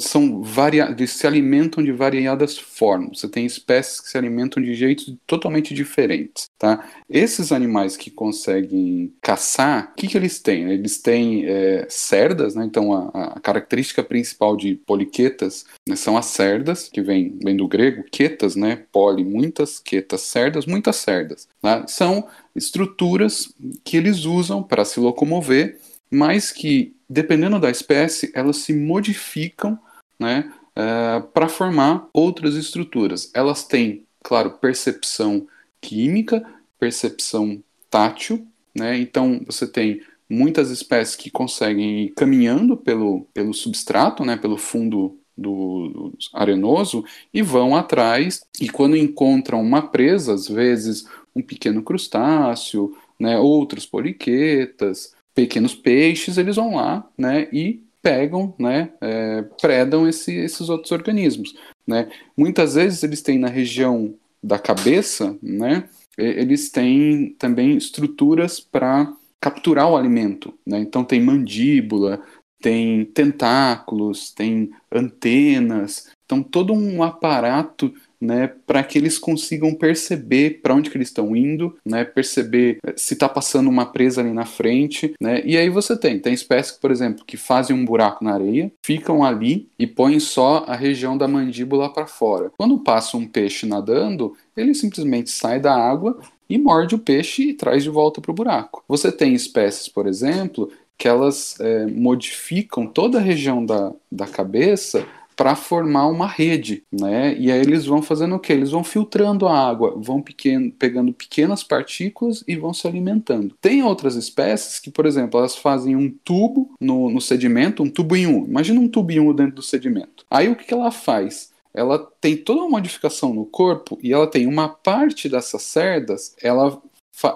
são varia eles se alimentam de variadas formas. Você tem espécies que se alimentam de jeitos totalmente diferentes, tá? Esses animais que conseguem caçar, o que, que eles têm? Eles têm é, cerdas, né? Então a, a, característica principal de poliquetas né, são as cerdas, que vem, vem do grego, quetas, né? Poli, muitas quetas, cerdas, muitas cerdas. Tá? São estruturas que eles usam para se locomover, mas que dependendo da espécie, elas se modificam né, é, para formar outras estruturas. Elas têm, claro, percepção química, percepção tátil, né? então você tem muitas espécies que conseguem ir caminhando pelo, pelo substrato, né, pelo fundo do, do, arenoso e vão atrás e quando encontram uma presa, às vezes um pequeno crustáceo, né, outros poliquetas, pequenos peixes, eles vão lá, né, e pegam, né, é, predam esse, esses outros organismos, né. Muitas vezes eles têm na região da cabeça, né, eles têm também estruturas para capturar o alimento, né. Então tem mandíbula, tem tentáculos, tem antenas, então todo um aparato né, para que eles consigam perceber para onde que eles estão indo, né, perceber eh, se está passando uma presa ali na frente, né, e aí você tem, tem espécies, por exemplo, que fazem um buraco na areia, ficam ali e põem só a região da mandíbula para fora. Quando passa um peixe nadando, ele simplesmente sai da água e morde o peixe e traz de volta para o buraco. Você tem espécies, por exemplo, que elas é, modificam toda a região da, da cabeça para formar uma rede, né? E aí eles vão fazendo o que? Eles vão filtrando a água, vão pequeno, pegando pequenas partículas e vão se alimentando. Tem outras espécies que, por exemplo, elas fazem um tubo no, no sedimento, um tubo em um. Imagina um um dentro do sedimento. Aí o que, que ela faz? Ela tem toda uma modificação no corpo e ela tem uma parte dessas cerdas, ela,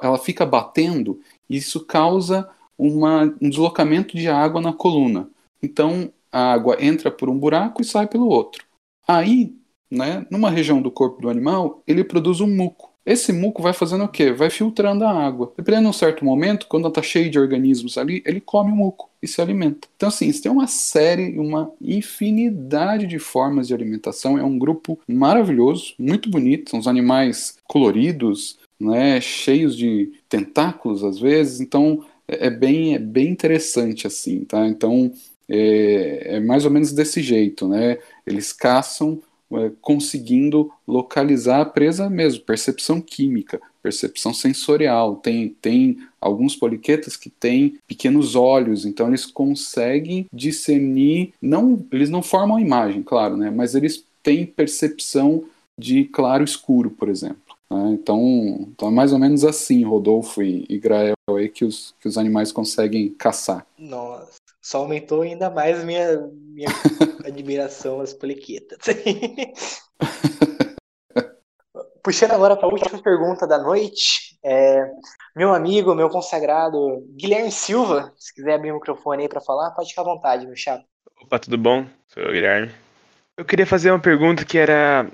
ela fica batendo e isso causa uma, um deslocamento de água na coluna. Então a água entra por um buraco e sai pelo outro. Aí, né, numa região do corpo do animal, ele produz um muco. Esse muco vai fazendo o quê? Vai filtrando a água. Dependendo de um certo momento, quando está cheio de organismos ali, ele come o muco e se alimenta. Então, assim, isso tem uma série, uma infinidade de formas de alimentação. É um grupo maravilhoso, muito bonito. São os animais coloridos, né, cheios de tentáculos às vezes. Então, é, é bem, é bem interessante assim, tá? Então, é, é mais ou menos desse jeito, né? Eles caçam é, conseguindo localizar a presa mesmo, percepção química, percepção sensorial. Tem, tem alguns poliquetas que têm pequenos olhos, então eles conseguem discernir, não, eles não formam imagem, claro, né? Mas eles têm percepção de claro escuro, por exemplo. Né? Então, então é mais ou menos assim, Rodolfo e, e Grael, aí, que, os, que os animais conseguem caçar. Nossa só aumentou ainda mais minha, minha admiração às poliquetas. Puxando agora para a última pergunta da noite, é, meu amigo, meu consagrado Guilherme Silva, se quiser abrir o microfone aí para falar, pode ficar à vontade, meu chapa. Opa, tudo bom? Sou o Guilherme. Eu queria fazer uma pergunta que era.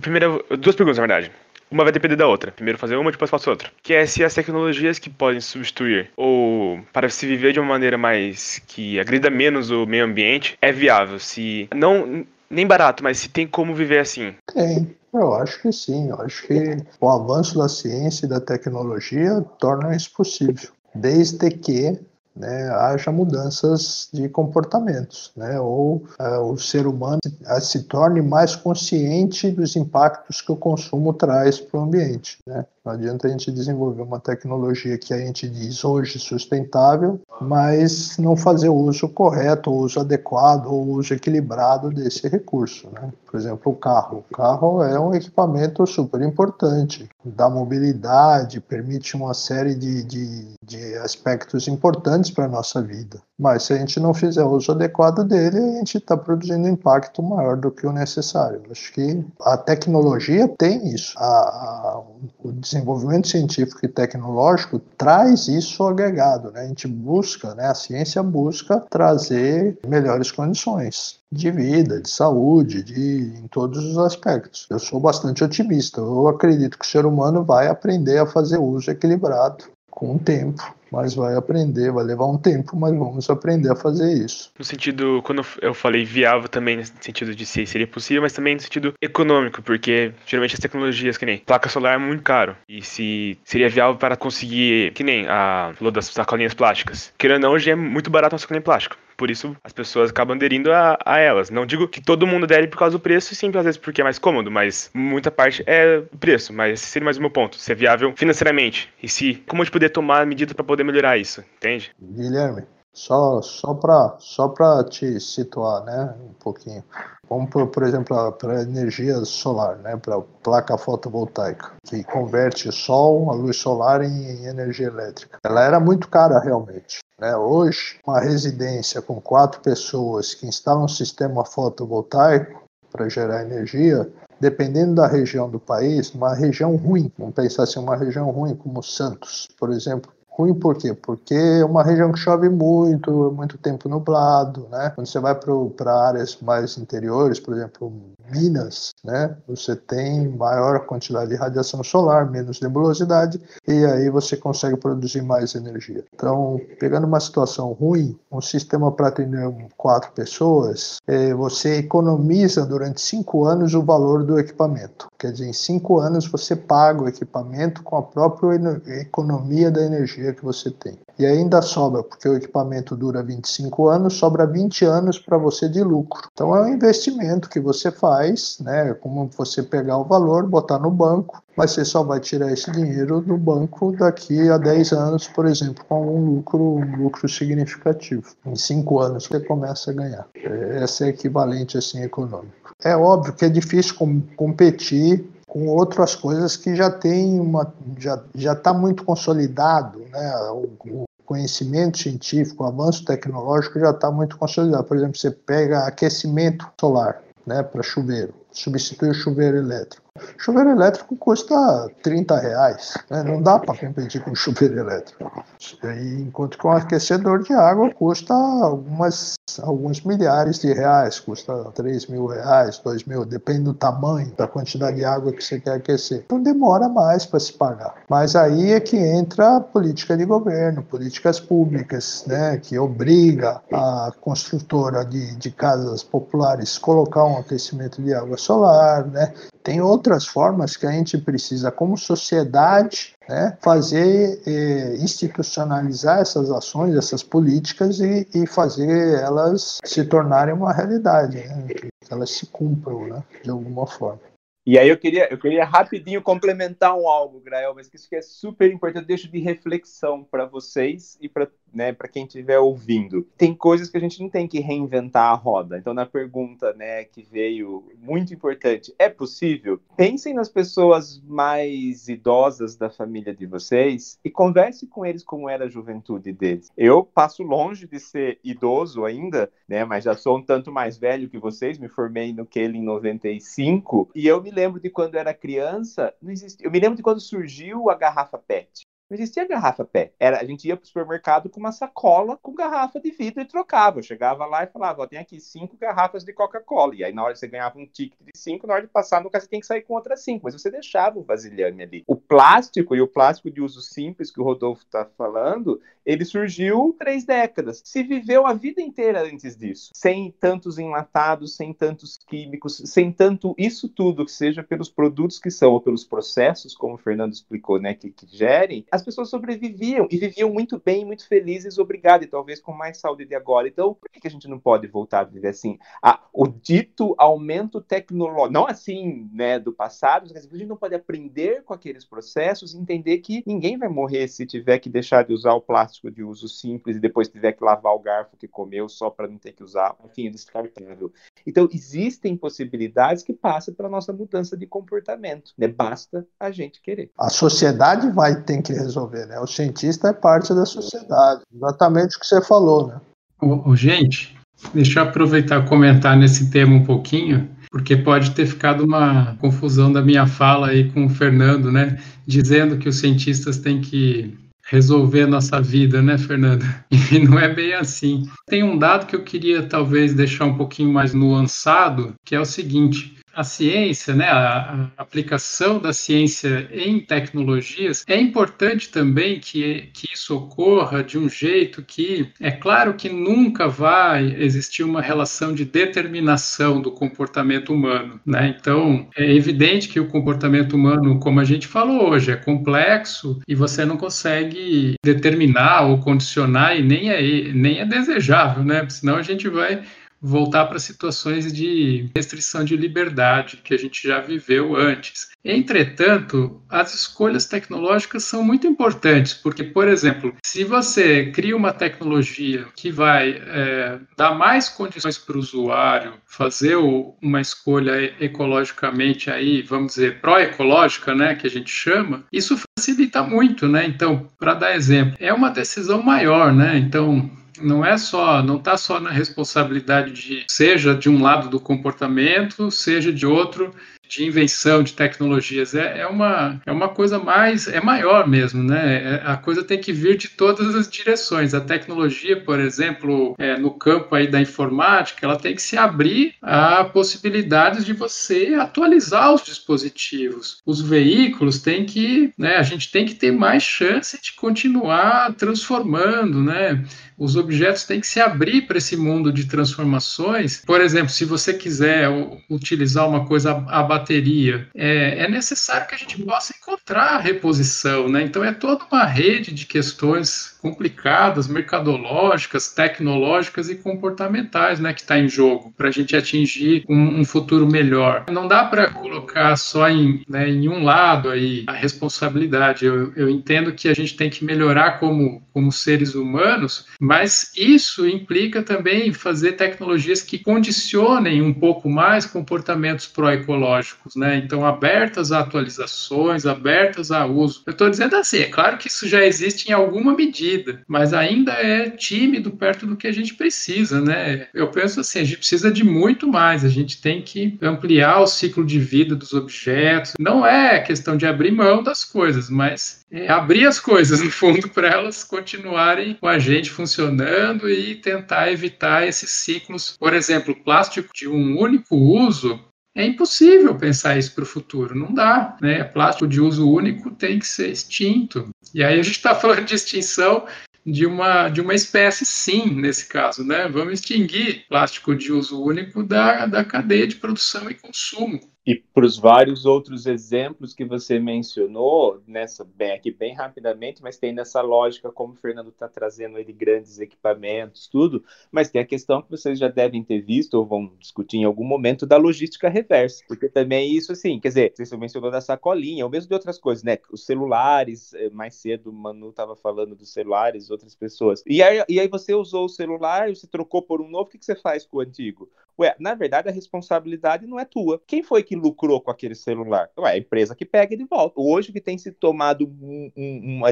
Primeira, duas perguntas, na verdade uma vai depender da outra. Primeiro fazer uma, depois faço outra. Que é se as tecnologias que podem substituir ou para se viver de uma maneira mais que agrida menos o meio ambiente é viável. Se não nem barato, mas se tem como viver assim. Tem. Eu acho que sim. Eu acho que o avanço da ciência e da tecnologia torna isso possível. Desde que né, haja mudanças de comportamentos, né, ou uh, o ser humano se, uh, se, torne mais consciente dos impactos que o consumo traz para o ambiente. Né. Não adianta a gente desenvolver uma tecnologia que a gente diz hoje sustentável, mas não fazer o uso correto, o uso adequado, o uso equilibrado desse recurso. Né. Por exemplo, o carro. O carro é um equipamento super importante, dá mobilidade, permite uma série de, de, de aspectos importantes para a nossa vida. Mas se a gente não fizer uso adequado dele, a gente está produzindo impacto maior do que o necessário. Acho que a tecnologia tem isso. A, a, o desenvolvimento científico e tecnológico traz isso agregado. Né? A gente busca, né? a ciência busca trazer melhores condições de vida, de saúde, de em todos os aspectos. Eu sou bastante otimista. Eu acredito que o ser humano vai aprender a fazer uso equilibrado com o tempo mas vai aprender, vai levar um tempo, mas vamos aprender a fazer isso. No sentido, quando eu falei viável também, no sentido de se seria possível, mas também no sentido econômico, porque geralmente as tecnologias, que nem placa solar é muito caro, e se seria viável para conseguir, que nem a falou das sacolinhas plásticas, querendo ou não, hoje é muito barato uma sacolinha plástica. Por isso as pessoas acabam aderindo a, a, elas. Não digo que todo mundo adere por causa do preço, sim, às vezes porque é mais cômodo, mas muita parte é preço. Mas esse seria mais o meu ponto. Se é viável financeiramente. E se como a gente poder tomar medidas para poder melhorar isso, entende? Guilherme, só, só para só te situar né, um pouquinho. Vamos, por, por exemplo, para energia solar, né, para placa fotovoltaica, que converte sol, a luz solar, em, em energia elétrica. Ela era muito cara realmente. Né? Hoje, uma residência com quatro pessoas que instalam um sistema fotovoltaico para gerar energia, dependendo da região do país, uma região ruim, vamos pensar assim, uma região ruim como Santos, por exemplo, Ruim por quê? Porque é uma região que chove muito, muito tempo nublado, né? Quando você vai para áreas mais interiores, por exemplo, Minas, né, você tem maior quantidade de radiação solar, menos nebulosidade, e aí você consegue produzir mais energia. Então, pegando uma situação ruim, um sistema para atender quatro pessoas, é, você economiza durante cinco anos o valor do equipamento. Quer dizer, em cinco anos você paga o equipamento com a própria economia da energia que você tem. E ainda sobra, porque o equipamento dura 25 anos, sobra 20 anos para você de lucro. Então é um investimento que você faz, né? Como você pegar o valor, botar no banco, mas você só vai tirar esse dinheiro do banco daqui a 10 anos, por exemplo, com um lucro, um lucro significativo. Em 5 anos você começa a ganhar. Essa é equivalente assim econômico. É óbvio que é difícil com, competir com outras coisas que já tem uma já já está muito consolidado, né? O, conhecimento científico, avanço tecnológico já está muito consolidado. Por exemplo, você pega aquecimento solar, né, para chuveiro, substitui o chuveiro elétrico. Chuveiro elétrico custa 30 reais, né? não dá para competir com chuveiro elétrico. E, enquanto que um aquecedor de água custa algumas, alguns milhares de reais, custa 3 mil reais, 2 mil, depende do tamanho, da quantidade de água que você quer aquecer. Então demora mais para se pagar. Mas aí é que entra a política de governo, políticas públicas, né? que obriga a construtora de, de casas populares colocar um aquecimento de água solar, né? Tem outras formas que a gente precisa, como sociedade, né, fazer, eh, institucionalizar essas ações, essas políticas e, e, fazer elas se tornarem uma realidade, né, que elas se cumpram né, de alguma forma. E aí eu queria, eu queria rapidinho complementar um algo, Grael, mas que isso que é super importante, eu deixo de reflexão para vocês e para né, para quem estiver ouvindo. Tem coisas que a gente não tem que reinventar a roda. Então, na pergunta, né, que veio muito importante, é possível? Pensem nas pessoas mais idosas da família de vocês e converse com eles como era a juventude deles. Eu passo longe de ser idoso ainda, né, mas já sou um tanto mais velho que vocês, me formei no Keele em 95, e eu me lembro de quando era criança, não existia, eu me lembro de quando surgiu a garrafa PET. Não existia garrafa pé. Era, a gente ia para o supermercado com uma sacola com garrafa de vidro e trocava. Eu chegava lá e falava: ó, tem aqui cinco garrafas de Coca-Cola. E aí, na hora você ganhava um ticket de cinco, na hora de passar no você tem que sair com outras cinco. Mas você deixava o vasilhame ali. O plástico e o plástico de uso simples que o Rodolfo está falando, ele surgiu três décadas. Se viveu a vida inteira antes disso. Sem tantos enlatados, sem tantos químicos, sem tanto isso tudo, que seja pelos produtos que são ou pelos processos, como o Fernando explicou, né, que, que gerem as pessoas sobreviviam e viviam muito bem, muito felizes, obrigado, e talvez com mais saúde de agora. Então, por que a gente não pode voltar a viver assim? Ah, o dito aumento tecnológico, não assim, né, do passado, mas a gente não pode aprender com aqueles processos e entender que ninguém vai morrer se tiver que deixar de usar o plástico de uso simples e depois tiver que lavar o garfo que comeu só para não ter que usar, enfim, descartável. Então, existem possibilidades que passam pela nossa mudança de comportamento, né? Basta a gente querer. A sociedade vai ter que resolver, né? O cientista é parte da sociedade. Exatamente o que você falou, né? Ô, ô, gente, deixa eu aproveitar e comentar nesse tema um pouquinho, porque pode ter ficado uma confusão da minha fala aí com o Fernando, né? Dizendo que os cientistas têm que resolver nossa vida, né, Fernando? E não é bem assim. Tem um dado que eu queria talvez deixar um pouquinho mais nuançado, que é o seguinte: a ciência, né, a, a, aplicação da ciência em tecnologias, é importante também que, que isso ocorra de um jeito que, é claro que nunca vai existir uma relação de determinação do comportamento humano, né? Então, é evidente que o comportamento humano, como a gente falou hoje, é complexo e você não consegue determinar ou condicionar e nem é, nem é desejável, né? Senão a gente vai voltar para situações de restrição de liberdade que a gente já viveu antes. Entretanto, as escolhas tecnológicas são muito importantes, porque, por exemplo, se você cria uma tecnologia que vai é, dar mais condições para o usuário fazer uma escolha ecologicamente aí, vamos dizer, pró-ecológica, né, que a gente chama, isso facilita muito, né? Então, para dar exemplo, é uma decisão maior, né? Então, não é só, não está só na responsabilidade de, seja de um lado do comportamento, seja de outro, de invenção de tecnologias. É, é, uma, é uma coisa mais, é maior mesmo, né? É, a coisa tem que vir de todas as direções. A tecnologia, por exemplo, é, no campo aí da informática, ela tem que se abrir a possibilidades de você atualizar os dispositivos. Os veículos têm que, né, a gente tem que ter mais chance de continuar transformando, né? Os objetos têm que se abrir para esse mundo de transformações. Por exemplo, se você quiser utilizar uma coisa a bateria, é, é necessário que a gente possa encontrar a reposição, né? Então é toda uma rede de questões complicadas, mercadológicas, tecnológicas e comportamentais, né, que está em jogo para a gente atingir um, um, futuro melhor. Não dá para colocar só em, né, em um lado aí a responsabilidade. Eu, eu entendo que a gente tem que melhorar como, como seres humanos, mas isso implica também fazer tecnologias que condicionem um pouco mais comportamentos proecológicos, né? Então, abertas a atualizações, abertas a uso. Eu estou dizendo assim, é claro que isso já existe em alguma medida, mas ainda é tímido perto do que a gente precisa, né? Eu penso assim, a gente precisa de muito mais, a gente tem que ampliar o ciclo de vida dos objetos. Não é questão de abrir mão das coisas, mas é abrir as coisas, no fundo, para elas continuarem com a gente funcionando e tentar evitar esses ciclos. Por exemplo, plástico de um único uso. É impossível pensar isso para o futuro, não dá. Né? Plástico de uso único tem que ser extinto. E aí a gente está falando de extinção de uma, de uma espécie, sim, nesse caso, né? Vamos extinguir plástico de uso único da, da cadeia de produção e consumo. E para os vários outros exemplos que você mencionou, nessa bem aqui bem rapidamente, mas tem nessa lógica como o Fernando está trazendo de grandes equipamentos, tudo, mas tem a questão que vocês já devem ter visto ou vão discutir em algum momento da logística reversa, porque também é isso assim, quer dizer, você mencionou da sacolinha, ou mesmo de outras coisas, né? Os celulares, eh, mais cedo o Manu estava falando dos celulares, outras pessoas. E aí, e aí você usou o celular, você trocou por um novo, o que, que você faz com o antigo? Ué, na verdade a responsabilidade não é tua. Quem foi que lucrou com aquele celular? Ué, a empresa que pega de volta. Hoje que tem se tomado um, um, uma,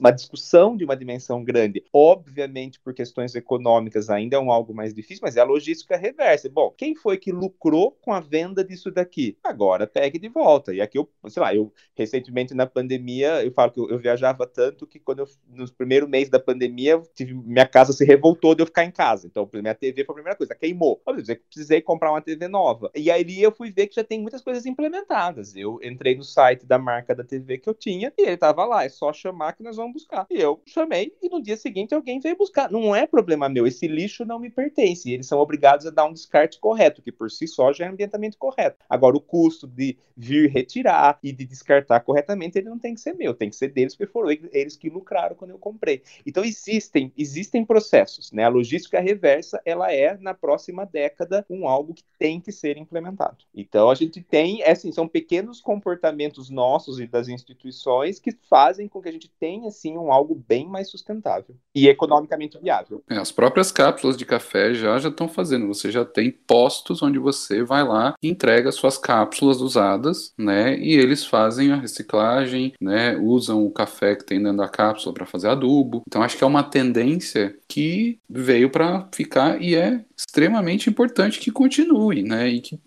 uma discussão de uma dimensão grande, obviamente por questões econômicas ainda é um algo mais difícil, mas é a logística reversa. Bom, quem foi que lucrou com a venda disso daqui? Agora pegue de volta. E aqui eu, sei lá, eu recentemente na pandemia, eu falo que eu, eu viajava tanto que quando eu, nos primeiros meses da pandemia, tive, minha casa se revoltou de eu ficar em casa. Então, minha TV foi a primeira coisa, queimou. Dizer, precisei comprar uma TV nova. E aí eu fui ver que já tem muitas coisas implementadas. Eu entrei no site da marca da TV que eu tinha e ele tava lá, é só chamar que nós vamos buscar. E eu chamei e no dia seguinte alguém veio buscar. Não é problema meu, esse lixo não me pertence. Eles são obrigados a dar um descarte correto, que por si só já é ambientamento correto. Agora, o custo de vir retirar e de descartar corretamente, ele não tem que ser meu, tem que ser deles, porque foram eles que lucraram quando eu comprei. Então existem, existem processos, né? A logística reversa, ela é na próxima década com algo que tem que ser implementado. Então a gente tem, é assim, são pequenos comportamentos nossos e das instituições que fazem com que a gente tenha assim um algo bem mais sustentável e economicamente viável. É, as próprias cápsulas de café já já estão fazendo. Você já tem postos onde você vai lá entrega suas cápsulas usadas, né? E eles fazem a reciclagem, né? Usam o café que tem dentro da cápsula para fazer adubo. Então acho que é uma tendência que veio para ficar e é extremamente importante que continue, né? E que,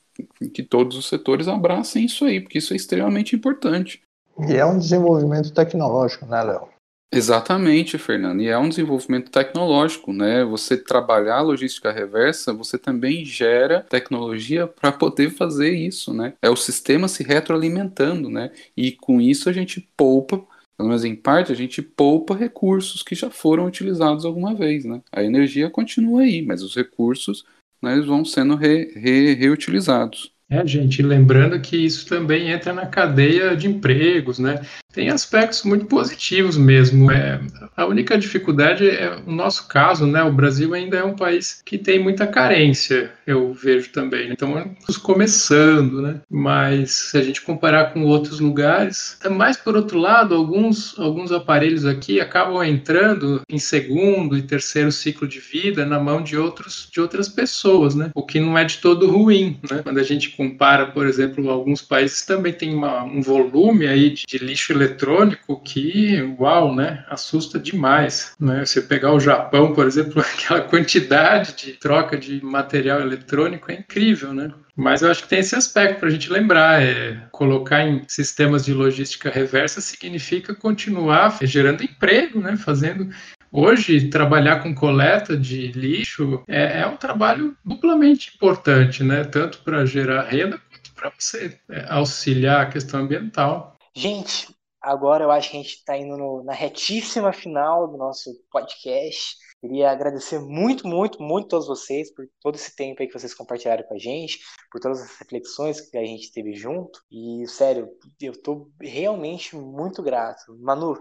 que todos os setores abracem isso aí, porque isso é extremamente importante. E é um desenvolvimento tecnológico, né, Léo? Exatamente, Fernando. E é um desenvolvimento tecnológico, né? Você trabalhar a logística reversa, você também gera tecnologia para poder fazer isso, né? É o sistema se retroalimentando, né? E com isso a gente poupa pelo menos em parte, a gente poupa recursos que já foram utilizados alguma vez, né? A energia continua aí, mas os recursos né, vão sendo re, re, reutilizados. É, gente, lembrando que isso também entra na cadeia de empregos, né? Tem aspectos muito positivos mesmo. É, a única dificuldade é o nosso caso, né? O Brasil ainda é um país que tem muita carência, eu vejo também. Então, estamos começando, né? Mas se a gente comparar com outros lugares, mais por outro lado, alguns, alguns aparelhos aqui acabam entrando em segundo e terceiro ciclo de vida na mão de outros de outras pessoas, né? O que não é de todo ruim, né? Quando a gente compara, por exemplo, alguns países também tem uma, um volume aí de, de lixo eletrônico que, uau, né, assusta demais, né? Você pegar o Japão, por exemplo, aquela quantidade de troca de material eletrônico é incrível, né? Mas eu acho que tem esse aspecto para a gente lembrar. É, colocar em sistemas de logística reversa significa continuar gerando emprego, né? Fazendo Hoje, trabalhar com coleta de lixo é, é um trabalho duplamente importante, né? Tanto para gerar renda quanto para você é, auxiliar a questão ambiental. Gente, agora eu acho que a gente está indo no, na retíssima final do nosso podcast. Queria agradecer muito, muito, muito a todos vocês por todo esse tempo aí que vocês compartilharam com a gente, por todas as reflexões que a gente teve junto. E, sério, eu estou realmente muito grato. Manu,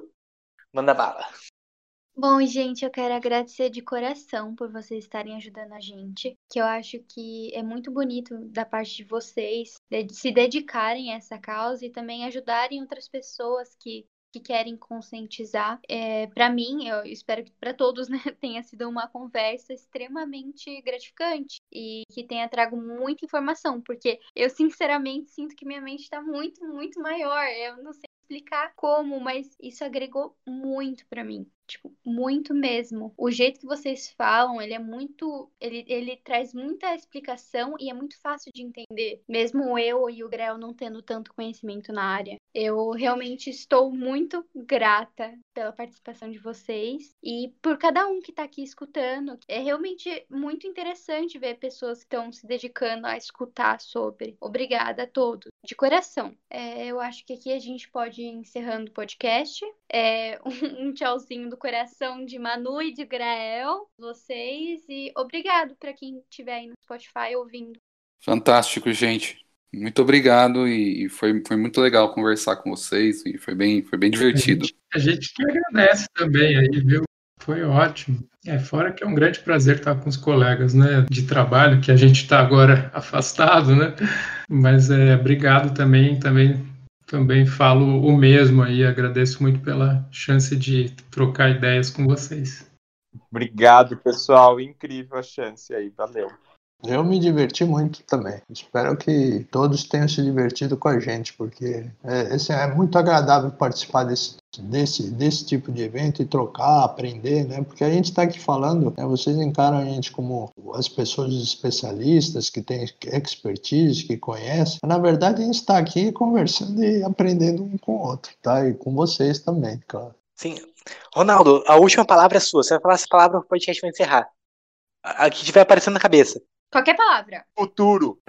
manda bala. Bom, gente, eu quero agradecer de coração por vocês estarem ajudando a gente, que eu acho que é muito bonito da parte de vocês se dedicarem a essa causa e também ajudarem outras pessoas que que querem conscientizar. É, para mim, eu espero que para todos, né, tenha sido uma conversa extremamente gratificante e que tenha trago muita informação, porque eu sinceramente sinto que minha mente está muito, muito maior. Eu não sei explicar como, mas isso agregou muito para mim. Tipo, muito mesmo. O jeito que vocês falam, ele é muito. Ele, ele traz muita explicação e é muito fácil de entender. Mesmo eu e o Grel não tendo tanto conhecimento na área. Eu realmente estou muito grata pela participação de vocês e por cada um que está aqui escutando. É realmente muito interessante ver pessoas que estão se dedicando a escutar sobre. Obrigada a todos, de coração. É, eu acho que aqui a gente pode ir encerrando o podcast. É, um tchauzinho do coração de Manu e de Grael, vocês, e obrigado para quem estiver aí no Spotify ouvindo. Fantástico, gente. Muito obrigado e foi, foi muito legal conversar com vocês e foi bem, foi bem divertido. A gente, a gente que agradece também aí, viu? Foi ótimo. É, fora que é um grande prazer estar com os colegas, né, de trabalho, que a gente está agora afastado, né? Mas é, obrigado também, também também falo o mesmo aí, agradeço muito pela chance de trocar ideias com vocês. Obrigado, pessoal, incrível a chance aí, valeu. Eu me diverti muito também. Espero que todos tenham se divertido com a gente, porque é, esse é muito agradável participar desse, desse, desse tipo de evento e trocar, aprender, né? Porque a gente está aqui falando, né, vocês encaram a gente como as pessoas especialistas que têm expertise, que conhecem. Na verdade, a gente está aqui conversando e aprendendo um com o outro, tá? E com vocês também, claro. Sim. Ronaldo, a última palavra é sua. Você vai falar essa palavra, o podcast vai encerrar. A que estiver aparecendo na cabeça. Qualquer palavra. Futuro.